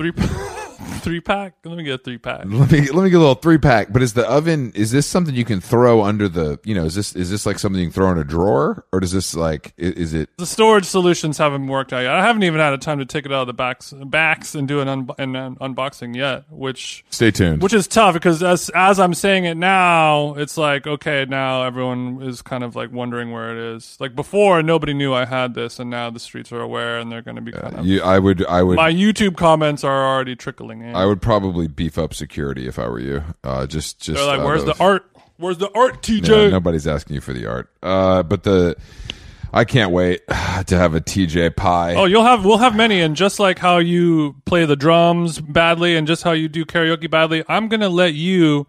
Three, pack. Let me get a three pack.
Let me let me get a little three pack. But is the oven? Is this something you can throw under the? You know, is this is this like something you can throw in a drawer, or does this like is it?
The storage solutions haven't worked out yet. I haven't even had a time to take it out of the backs, backs and do an, un- an, an unboxing yet, which
Stay tuned.
which is tough because as as I'm saying it now, it's like okay, now everyone is kind of like wondering where it is. Like before, nobody knew I had this, and now the streets are aware, and they're going to be kind of.
you, I would I would
My YouTube comments are already trickling in.
I would probably beef up security if I were you. Uh, just just
they're like, "Where's
of-
the art? Where's the art,
Yeah,
TJ?"
nobody's asking you for the art. Uh, but the I can't wait to have a TJ pie.
Oh, you'll have we'll have many, and just like how you play the drums badly, and just how you do karaoke badly, I'm gonna let you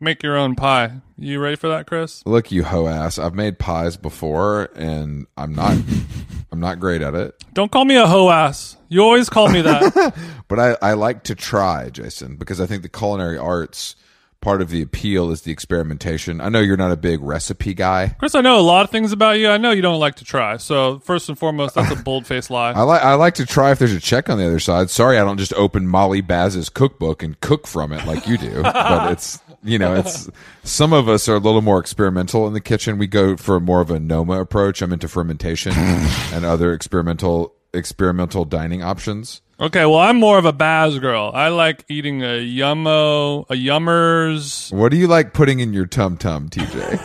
make your own pie. You ready for that, Chris?
Look, you hoe ass. I've made pies before, and I'm not I'm not great at it.
Don't call me a hoe ass. You always call me that.
But I, I like to try, Jason, because I think the culinary arts part of the appeal is the experimentation. I know you're not a big recipe guy.
Chris, I know a lot of things about you. I know you don't like to try. So first and foremost, that's a bold faced lie.
I like I like to try if there's a check on the other side. Sorry, I don't just open Molly Baz's cookbook and cook from it like you do. but it's you know, it's some of us are a little more experimental in the kitchen. We go for more of a Noma approach. I'm into fermentation and other experimental experimental dining options.
Okay, well, I'm more of a Baz girl. I like eating a yummo, a yummers.
What do you like putting in your tum tum, TJ?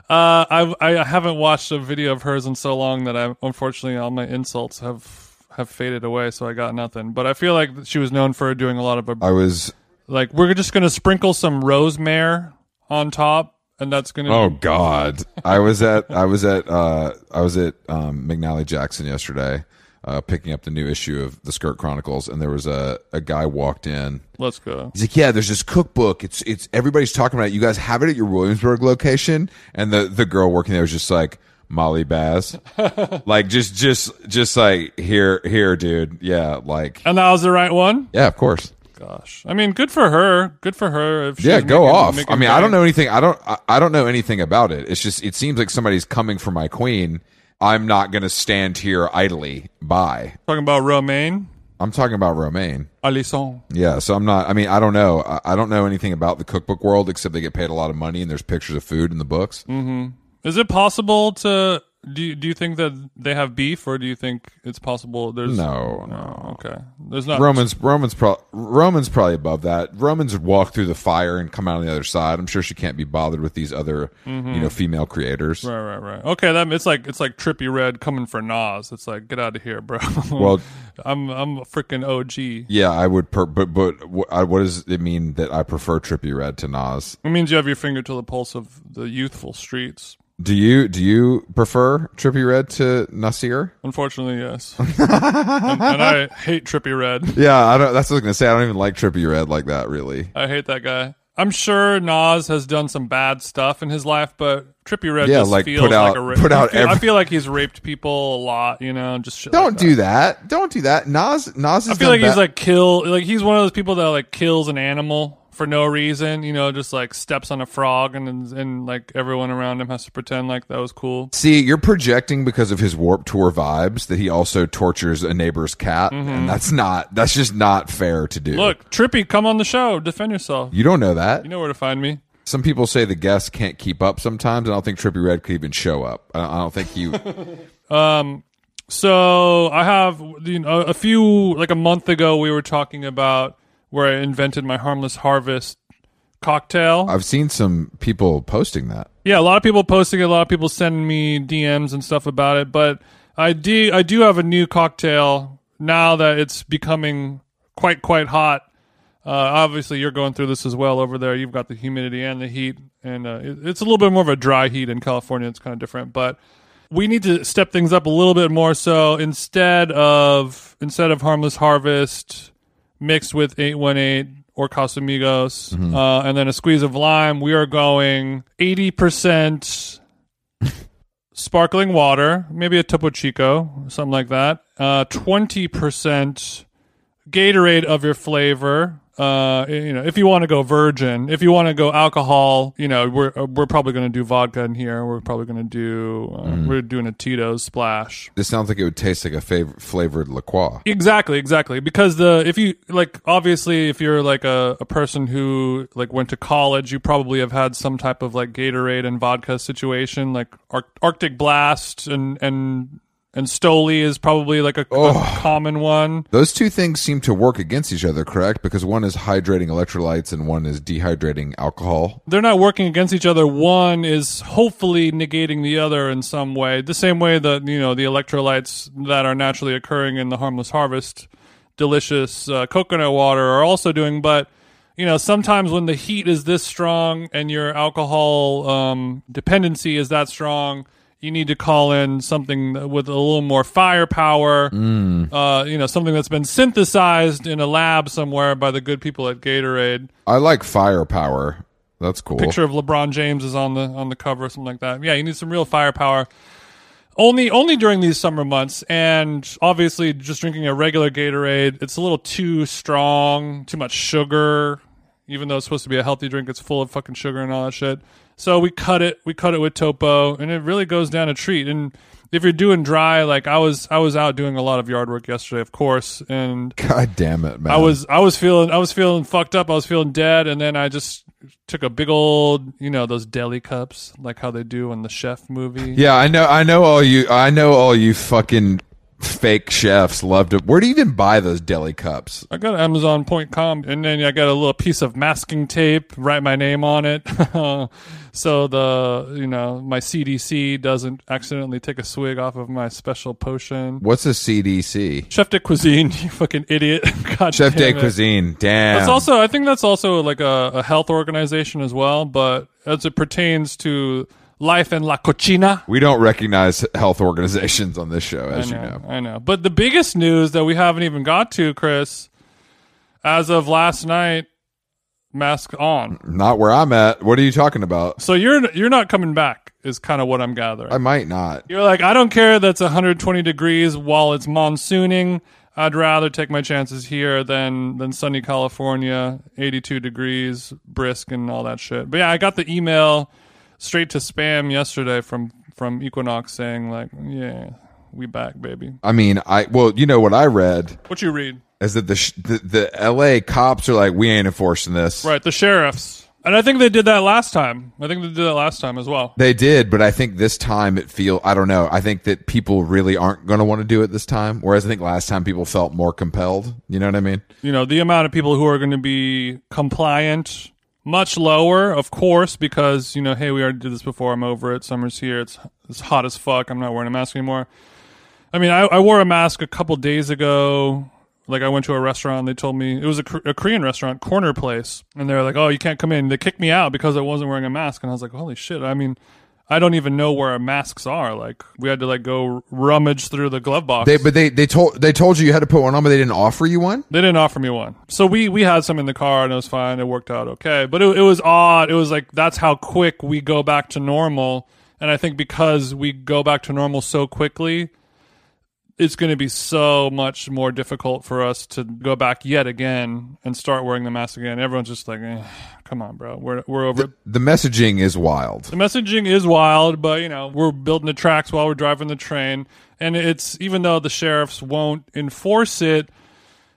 Uh, I I haven't watched a video of hers in so long that I unfortunately all my insults have have faded away, so I got nothing. But I feel like she was known for doing a lot of
I was
like we're just gonna sprinkle some rosemary on top, and that's gonna.
Oh God! I was at I was at uh, I was at um, McNally Jackson yesterday, uh, picking up the new issue of the Skirt Chronicles, and there was a a guy walked in.
Let's go.
He's like, "Yeah, there's this cookbook. It's it's everybody's talking about it. You guys have it at your Williamsburg location." And the the girl working there was just like. Molly Baz, like just, just, just like here, here, dude. Yeah, like,
And that was the right one.
yeah, of course.
Gosh, I mean, good for her. Good for her. If
Yeah, go
making-
off.
making
I mean, I don't know anything. I don't. I, I don't know anything about it. It's just. It seems like somebody's coming for my queen. I'm not going to stand here idly by.
Talking about romaine,
I'm talking about Romaine.
Alison.
Yeah, so I'm not. I mean, I don't know. I, I don't know anything about the cookbook world except they get paid a lot of money and there's pictures of food in the books. Mm-hmm.
Is it possible to? Do you, do you think that they have beef, or do you think it's possible? There's
No,
no. Okay, there's not.
Romans, Romans, pro, Romans probably above that. Romans would walk through the fire and come out on the other side. I'm sure she can't be bothered with these other, mm-hmm. you know, female creators.
Right, right, right. Okay, that it's like it's like Trippie Redd coming for Nas. It's like get out of here, bro.
Well,
I'm I'm a freaking OG.
Yeah, I would. Per, but but wh- I- what does it mean that I prefer Trippie Redd to Nas?
It means you have your finger to the pulse of the youthful streets.
Do you do you prefer Trippie Redd to Nasir?
Unfortunately, yes. and, and I hate Trippie Redd.
Yeah, I don't. That's what I was gonna say. I don't even like Trippie Redd like that. Really.
I hate that guy. I'm sure Nas has done some bad stuff in his life, but Trippie Redd
Yeah,
just
like,
feels
put out-
like a ra-
put out
I feel, I feel like he's raped people a lot, you know, just shit
Don't
like
do that. Don't do that. Nas Nas is.
I feel like he's like kill like he's one of those people that like kills an animal for no reason, you know, just like steps on a frog and and like everyone around him has to pretend like that was cool.
See, you're projecting because of his Warped Tour vibes that he also tortures a neighbor's cat, and that's not. That's just not fair to do.
Mm-hmm. Look, Trippie, come on the show, defend yourself.
you don't know that.
You know where to find me.
Some people say the guests can't keep up sometimes. And I don't think Trippie Redd could even show up. I don't, I don't think you.
Um, so I have you know, a few like a month ago we were talking about where I invented my harmless harvest cocktail.
I've seen some people posting that.
Yeah, a lot of people posting it, a lot of people sending me DMs and stuff about it, but I do I do have a new cocktail now that it's becoming quite quite hot. Uh, obviously, you're going through this as well over there. You've got the humidity and the heat, and uh, it, it's a little bit more of a dry heat in California. It's kind of different, but we need to step things up a little bit more. So instead of instead of harmless harvest mixed with eight one eight or Casamigos, uh, and then a squeeze of lime, we are going eighty percent sparkling water, maybe a Topo Chico, something like that. Uh, Twenty percent Gatorade of your flavor. Uh, you know, if you want to go virgin, if you want to go alcohol, you know, we're uh, we're probably going to do vodka in here. We're probably going to do uh, we're doing a Tito's splash.
This sounds like it would taste like a fav- flavored La Croix.
Exactly, exactly. Because the if you like, obviously, if you're like a, a person who like went to college, you probably have had some type of like Gatorade and vodka situation, like Ar- Arctic Blast and and and Stoli is probably like a, a common one.
Those two things seem to work against each other, correct? Because one is hydrating electrolytes and one is dehydrating alcohol.
they're not working against each other. One is hopefully negating the other in some way. The same way that you know the electrolytes that are naturally occurring in the harmless harvest, delicious uh, coconut water are also doing. But you know sometimes when the heat is this strong and your alcohol um, dependency is that strong. You need to call in something with a little more firepower, uh, you know, something that's been synthesized in a lab somewhere by the good people at Gatorade
I like firepower. That's cool.
picture of LeBron James is on the on the cover or something like that. Yeah, you need some real firepower. Only only during these summer months, and obviously just drinking a regular Gatorade, it's a little too strong, too much sugar. Even though it's supposed to be a healthy drink, it's full of fucking sugar and all that shit. So we cut it, we cut it with Topo, and it really goes down a treat. And if you're doing dry, like I was, I was out doing a lot of yard work yesterday, of course, and
God damn it, man.
I was, I was feeling, I was feeling fucked up. I was feeling dead, and then I just took a big old, you know, those deli cups, like how they do in the Chef movie.
Yeah, I know. I know all you. I know all you fucking fake chefs love to. Where do you even buy those deli cups?
I got Amazon.com, and then I got a little piece of masking tape, write my name on it, so the you know my CDC doesn't accidentally take a swig off of my special potion.
What's a CDC?
Chef de cuisine, you fucking idiot! God
Chef de
it.
cuisine. Damn.
That's also, I think that's also like a, a health organization as well, but as it pertains to life in La Cochina.
we don't recognize health organizations on this show, as
know,
you know.
I know. But the biggest news that we haven't even got to, Chris, as of last night, mask on.
Not where I'm at. What are you talking about?
So you're you're not coming back, is kind of what I'm gathering.
I might not.
You're like, I don't care that's 120 degrees while it's monsooning. I'd rather take my chances here than than sunny California, 82 degrees, brisk and all that shit. But yeah, I got the email straight to spam yesterday from from Equinox saying like, yeah, we back, baby.
I mean, I well, you know what I read
What you read?
Is that the sh- the, the L.A. cops are like, we ain't enforcing this.
Right, the sheriffs. And I think they did that last time. I think they did that last time as well.
They did, but I think this time it feel I don't know. I think that people really aren't going to want to do it this time. Whereas I think last time people felt more compelled. You know what I mean?
you know the amount of people who are going to be compliant much lower of course because you know hey we already did this before i'm over it summer's here it's it's hot as fuck i'm not wearing a mask anymore i mean i, I wore a mask a couple days ago like i went to a restaurant they told me it was a, a korean restaurant corner place and they were like oh you can't come in they kicked me out because i wasn't wearing a mask and i was like holy shit i mean i don't even know where our masks are like we had to like go rummage through the glove box
They but they they told they told you you had to put one on, but they didn't offer you one.
they didn't offer me one. So we we had some in the car and it was fine. It worked out okay. But it, it was odd. It was like that's how quick we go back to normal. And I think because we go back to normal so quickly, it's going to be so much more difficult for us to go back yet again and start wearing the mask again. Everyone's just like, eh, "Come on, bro. We're we're over it."
The messaging is wild.
The messaging is wild, but you know, we're building the tracks while we're driving the train. And it's even though the sheriffs won't enforce it,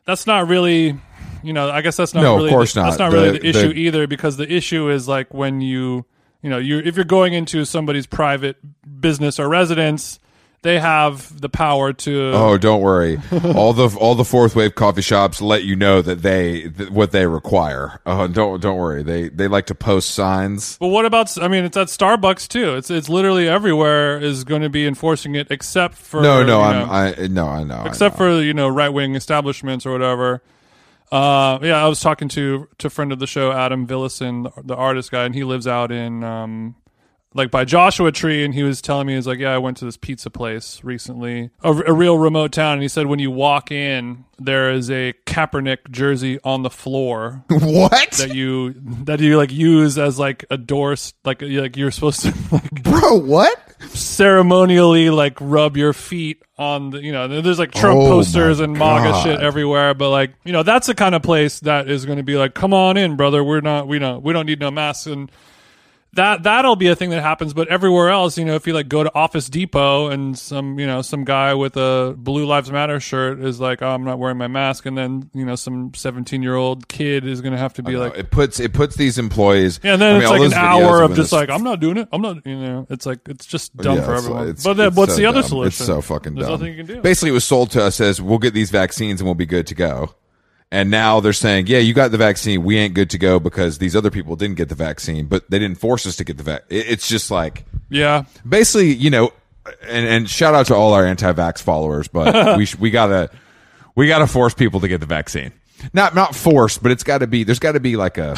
that's not really you know, I guess that's not
No, of
really
course
the, that's
not.
not really
The-
the issue
the-
either because the issue is like when you you know, you if you're going into somebody's private business or residence, they have the power to
Oh, don't worry. all the all the fourth wave coffee shops let you know that they that what they require. Oh, don't don't worry. They they like to post signs.
But what about? I mean, it's at Starbucks too. It's it's literally everywhere is going to be enforcing it, except for
No, no, I'm
know,
I no, I know. I
except
know.
for you know right wing establishments or whatever. Uh, yeah, I was talking to to a friend of the show, Adam Villison, the, the artist guy, and he lives out in um, like by Joshua Tree, and he was telling me, he's like, yeah, I went to this pizza place recently, a, a real remote town, and he said when you walk in, there is a Kaepernick jersey on the floor
what,
that you that you like use as like a door, like like you're supposed to like
bro? What?
ceremonially like rub your feet on the you know there's like Trump
Oh,
posters and MAGA
God.
shit everywhere but like you know that's the kind of place that is going to be like come on in brother we're not we don't we don't need no masks and that that'll be a thing that happens but everywhere else you know if you like go to office depot and some you know some guy with a blue lives matter shirt is like oh i'm not wearing my mask and then you know some 17 year old kid is going to have to be like
it puts it puts these employees.
yeah, and then
I
it's
all
like an hour of just
this-
like I'm not doing it. I'm not, you know. It's like it's just dumb
Yeah,
for everyone.
it's-
but then,
it's
what's
so
the other solution?
It's so fucking
There's
dumb.
nothing you can do.
Basically, it was sold to us as we'll get these vaccines and we'll be good to go. And now they're saying, yeah, you got the vaccine. We ain't good to go because these other people didn't get the vaccine, but they didn't force us to get the vac. it- It's just like
yeah,
basically, you know, and, and shout out to all our anti-vax followers, but we sh- we gotta we gotta force people to get the vaccine. Not not forced, but it's got to be. There's got to be like a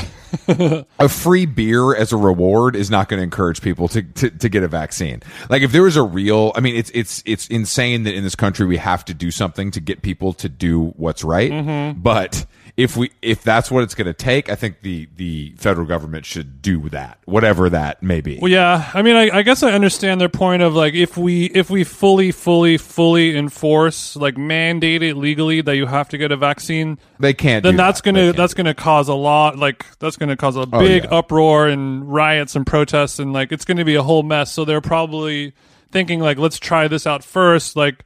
a free beer as a reward is not going to encourage people to, to to get a vaccine. Like if there was a real, I mean, it's it's it's insane that in this country we have to do something to get people to do what's right. Mm-hmm. But if we if that's what it's going to take, I think the the federal government should do that, whatever that may be.
Well, yeah. I mean, I, I guess I understand their point of like if we if we fully, fully, fully enforce like mandate it legally that you have to get a vaccine,
they can't.
then
do
that's
that.
Gonna that's gonna cause a lot like that's gonna cause a oh, big
yeah.
uproar and riots and protests and like it's gonna be a whole mess. So they're probably thinking like let's try this out first, like.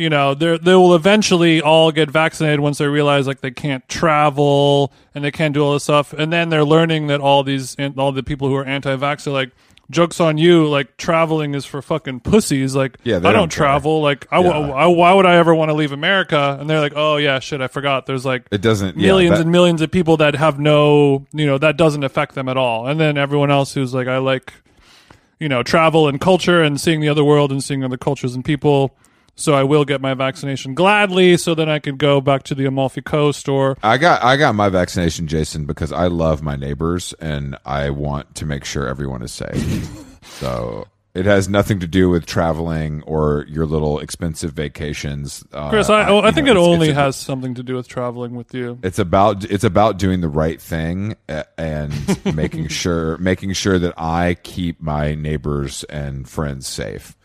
You know, they they will eventually all get vaccinated once they realize like they can't travel and they can't do all this stuff, and then they're learning that all these all the people who are anti-vax are like, jokes on you, like traveling is for fucking pussies. Like,
Yeah,
I
don't
don't travel. Like, I,
Yeah.
I- why would I ever want to leave America? And they're like, oh yeah, shit, I forgot. There's like
It doesn't yeah,
millions
that-
and millions of people that have no, you know, that doesn't affect them at all. And then everyone else who's like, I like, you know, travel and culture and seeing the other world and seeing other cultures and people. So I will get my vaccination gladly, so then I could go back to the Amalfi Coast or
I got I got my vaccination, Jason, because I love my neighbors and I want to make sure everyone is safe. so it has nothing to do with traveling or your little expensive vacations. Uh,
Chris. I, I,
you
think
know,
it
it's-
only
it's a-
has something to do with traveling with you.
It's about it's about doing the right thing and making sure making sure that I keep my neighbors and friends safe.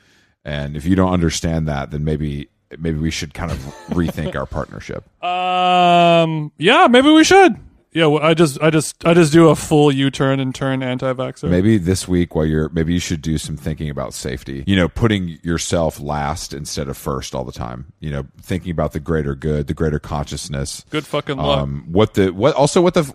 And if you don't understand that, then maybe maybe we should kind of rethink our partnership.
Um. Yeah. Maybe we should. Yeah. well, I just, I just, I just do a full U-turn and turn anti-vaxxer.
Maybe this week, while you're, maybe you should do some thinking about safety. You know, putting yourself last instead of first all the time. You know, thinking about the greater good, the greater consciousness.
Good fucking luck.
Um, what the what also what the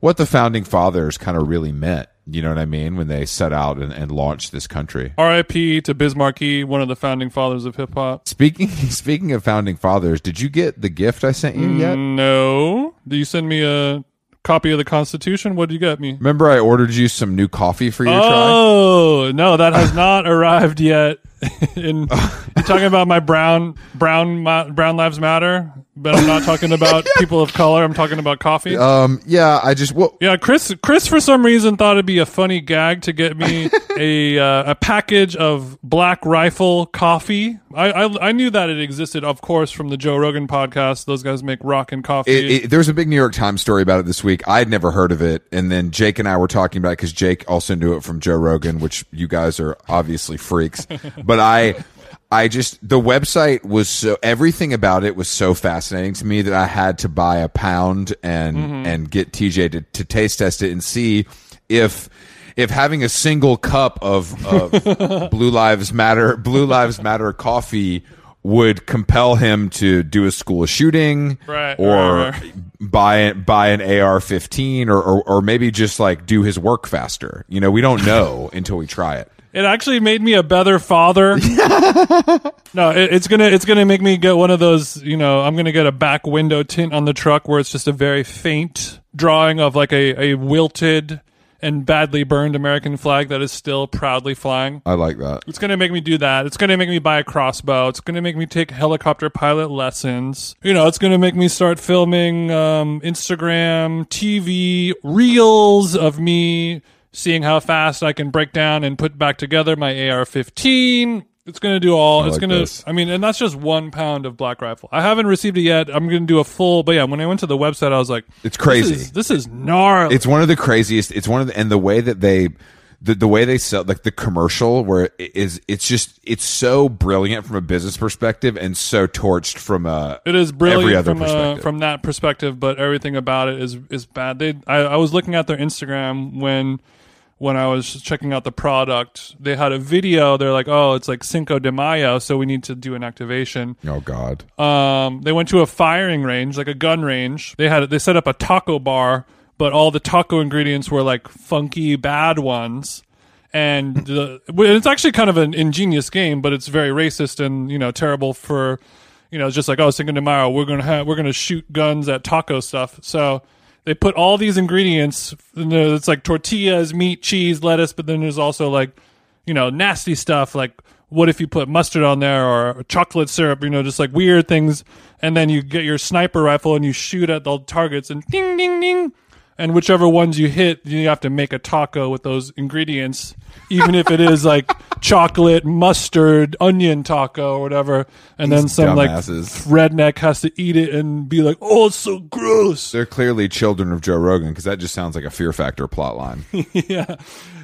what the founding fathers kind of really meant. You know what I mean when they set out and, and launched this country.
R.I.P. to Biz Markie, one of the founding fathers of hip hop.
Speaking speaking of founding fathers, did you get the gift I sent you yet?
Mm, no. Did you send me a copy of the Constitution? What did you get me?
Remember, I ordered you some new coffee for you to try.
Oh no, that has not arrived yet. In you're talking about my brown brown brown lives matter, but I'm not talking about people of color. I'm talking about coffee.
Um, yeah, I just well,
Yeah, Chris. Chris, for some reason, thought it'd be a funny gag to get me a uh, a package of Black Rifle coffee. I, I I knew that it existed, of course, from the Joe Rogan podcast. Those guys make rockin' coffee.
It, it, there was a big New York Times story about it this week. I'd never heard of it, and then Jake and I were talking about it because Jake also knew it from Joe Rogan, which you guys are obviously freaks. but I, I just the website was so everything about it was so fascinating to me that I had to buy a pound and mm-hmm. and get TJ to, to taste test it and see if. If having a single cup of, of Blue Lives Matter Blue Lives Matter coffee would compel him to do a school shooting,
Right,
or
right, right.
buy buy an AR-15 or, or or maybe just like do his work faster. You know, we don't know until we try it.
It actually made me a better father. no, it, it's gonna it's gonna make me get one of those. You know, I'm gonna get a back window tint on the truck where it's just a very faint drawing of like a, a wilted and badly burned American flag that is still proudly flying.
I like that.
It's gonna make me do that. It's gonna make me buy a crossbow. It's gonna make me take helicopter pilot lessons. You know, it's gonna make me start filming um, Instagram, TV reels of me seeing how fast I can break down and put back together my AR-15. It's gonna do all.
I
it's
like
gonna. I mean, and that's just one pound of Black Rifle. I haven't received it yet. I'm gonna do a full. But yeah, when I went to the website, I was like,
It's crazy.
This is, this is gnarly.
It's one of the craziest. It's one of the and the way that they. The, the way they sell like the commercial where it is it's just it's so brilliant from a business perspective and so torched from a
It is brilliant
every other
from
perspective.
from that perspective, but everything about it is is bad. They I, I was looking at their Instagram when when I was checking out the product. They had a video. They're like, "Oh, it's like Cinco de Mayo, so we need to do an activation."
oh god
Um, they went to a firing range, like a gun range. They had they set up a taco bar, but all the taco ingredients were like funky bad ones. And the, it's actually kind of an ingenious game, but it's very racist and you know terrible for you know it's just like oh Cinco de Mayo we're gonna have we're gonna shoot guns at taco stuff. So they put all these ingredients. It's like tortillas, meat, cheese, lettuce, but then there's also like you know nasty stuff like what if you put mustard on there or chocolate syrup you know just like weird things and then you get your sniper rifle and you shoot at the targets and ding ding ding and whichever ones you hit, you have to make a taco with those ingredients, even if it is like chocolate, mustard, onion taco or whatever. And then some like redneck has to eat it and be like, "Oh, it's so gross."
They're clearly children of Joe Rogan because that just sounds like a Fear Factor plot line.
yeah,
But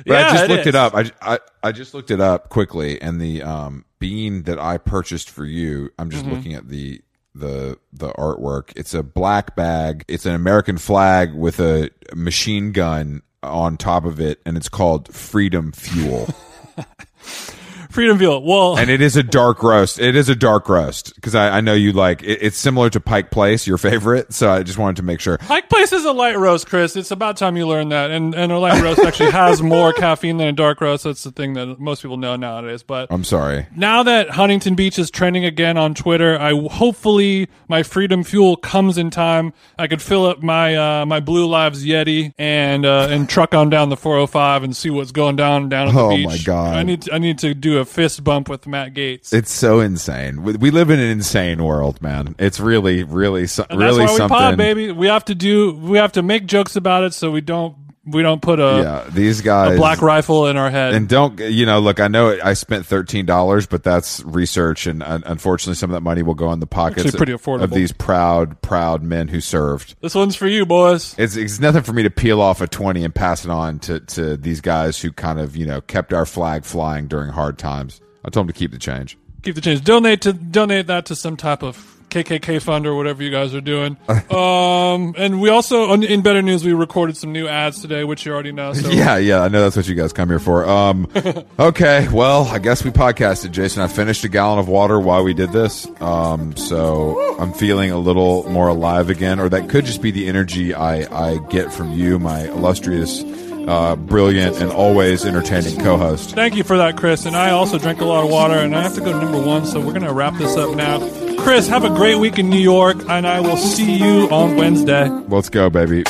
yeah,
I just looked
is.
it up. I, I I just looked it up quickly, and the um, bean that I purchased for you, I'm just
Mm-hmm.
looking at the the the artwork. It's a black bag. It's an American flag with a machine gun on top of it, and it's called Freedom Fuel.
Freedom Fuel. Well,
and it is a dark roast. It is a dark roast because I, I know you like. It, it's similar to Pike Place, your favorite. So I just wanted to make sure.
Pike Place is a light roast, Chris. It's about time you learned that. And and a light roast actually has more caffeine than a dark roast. That's the thing that most people know nowadays. But
I'm sorry.
now that Huntington Beach is trending again on Twitter, I hopefully my Freedom Fuel comes in time. I could fill up my uh, my Blue Lives Yeti and uh, and truck on down the 405 and see what's going down down at the
Oh,
beach.
my God.
I need to, I need to do a fist bump with Matt Gaetz.
It's so insane. We, we live in an insane world, man. It's really, really, so, really
that's why
something.
we pod, baby. We have to do we have to make jokes about it so we don't we don't put a,
Yeah, these guys.
a black rifle in our head.
and don't you know? Look, I know I spent thirteen dollars, but that's research, and uh, unfortunately, some of that money will go in the pockets
Actually pretty
of,
affordable.
of these proud, proud men who served.
this one's for you, boys.
It's, it's nothing for me to peel off a 20 and pass it on to, to these guys who kind of, you know, kept our flag flying during hard times. I told them to keep the change.
Keep the change. Donate to donate that to some type of KKK fund or whatever you guys are doing. um, and we also in better news we recorded some new ads today, which you already know. So
Yeah, yeah, I know that's what you guys come here for. Um, okay, well, I guess we podcasted, Jason. I finished a gallon of water while we did this. Um, so I'm feeling a little more alive again, or that could just be the energy I, I get from you, my illustrious, uh, brilliant, and always entertaining co-host.
Thank you for that, Chris. And I also drank a lot of water, and I have to go to number one, so we're gonna wrap this up now. Chris, have a great week in New York, and I will see you on Wednesday.
Let's go, baby.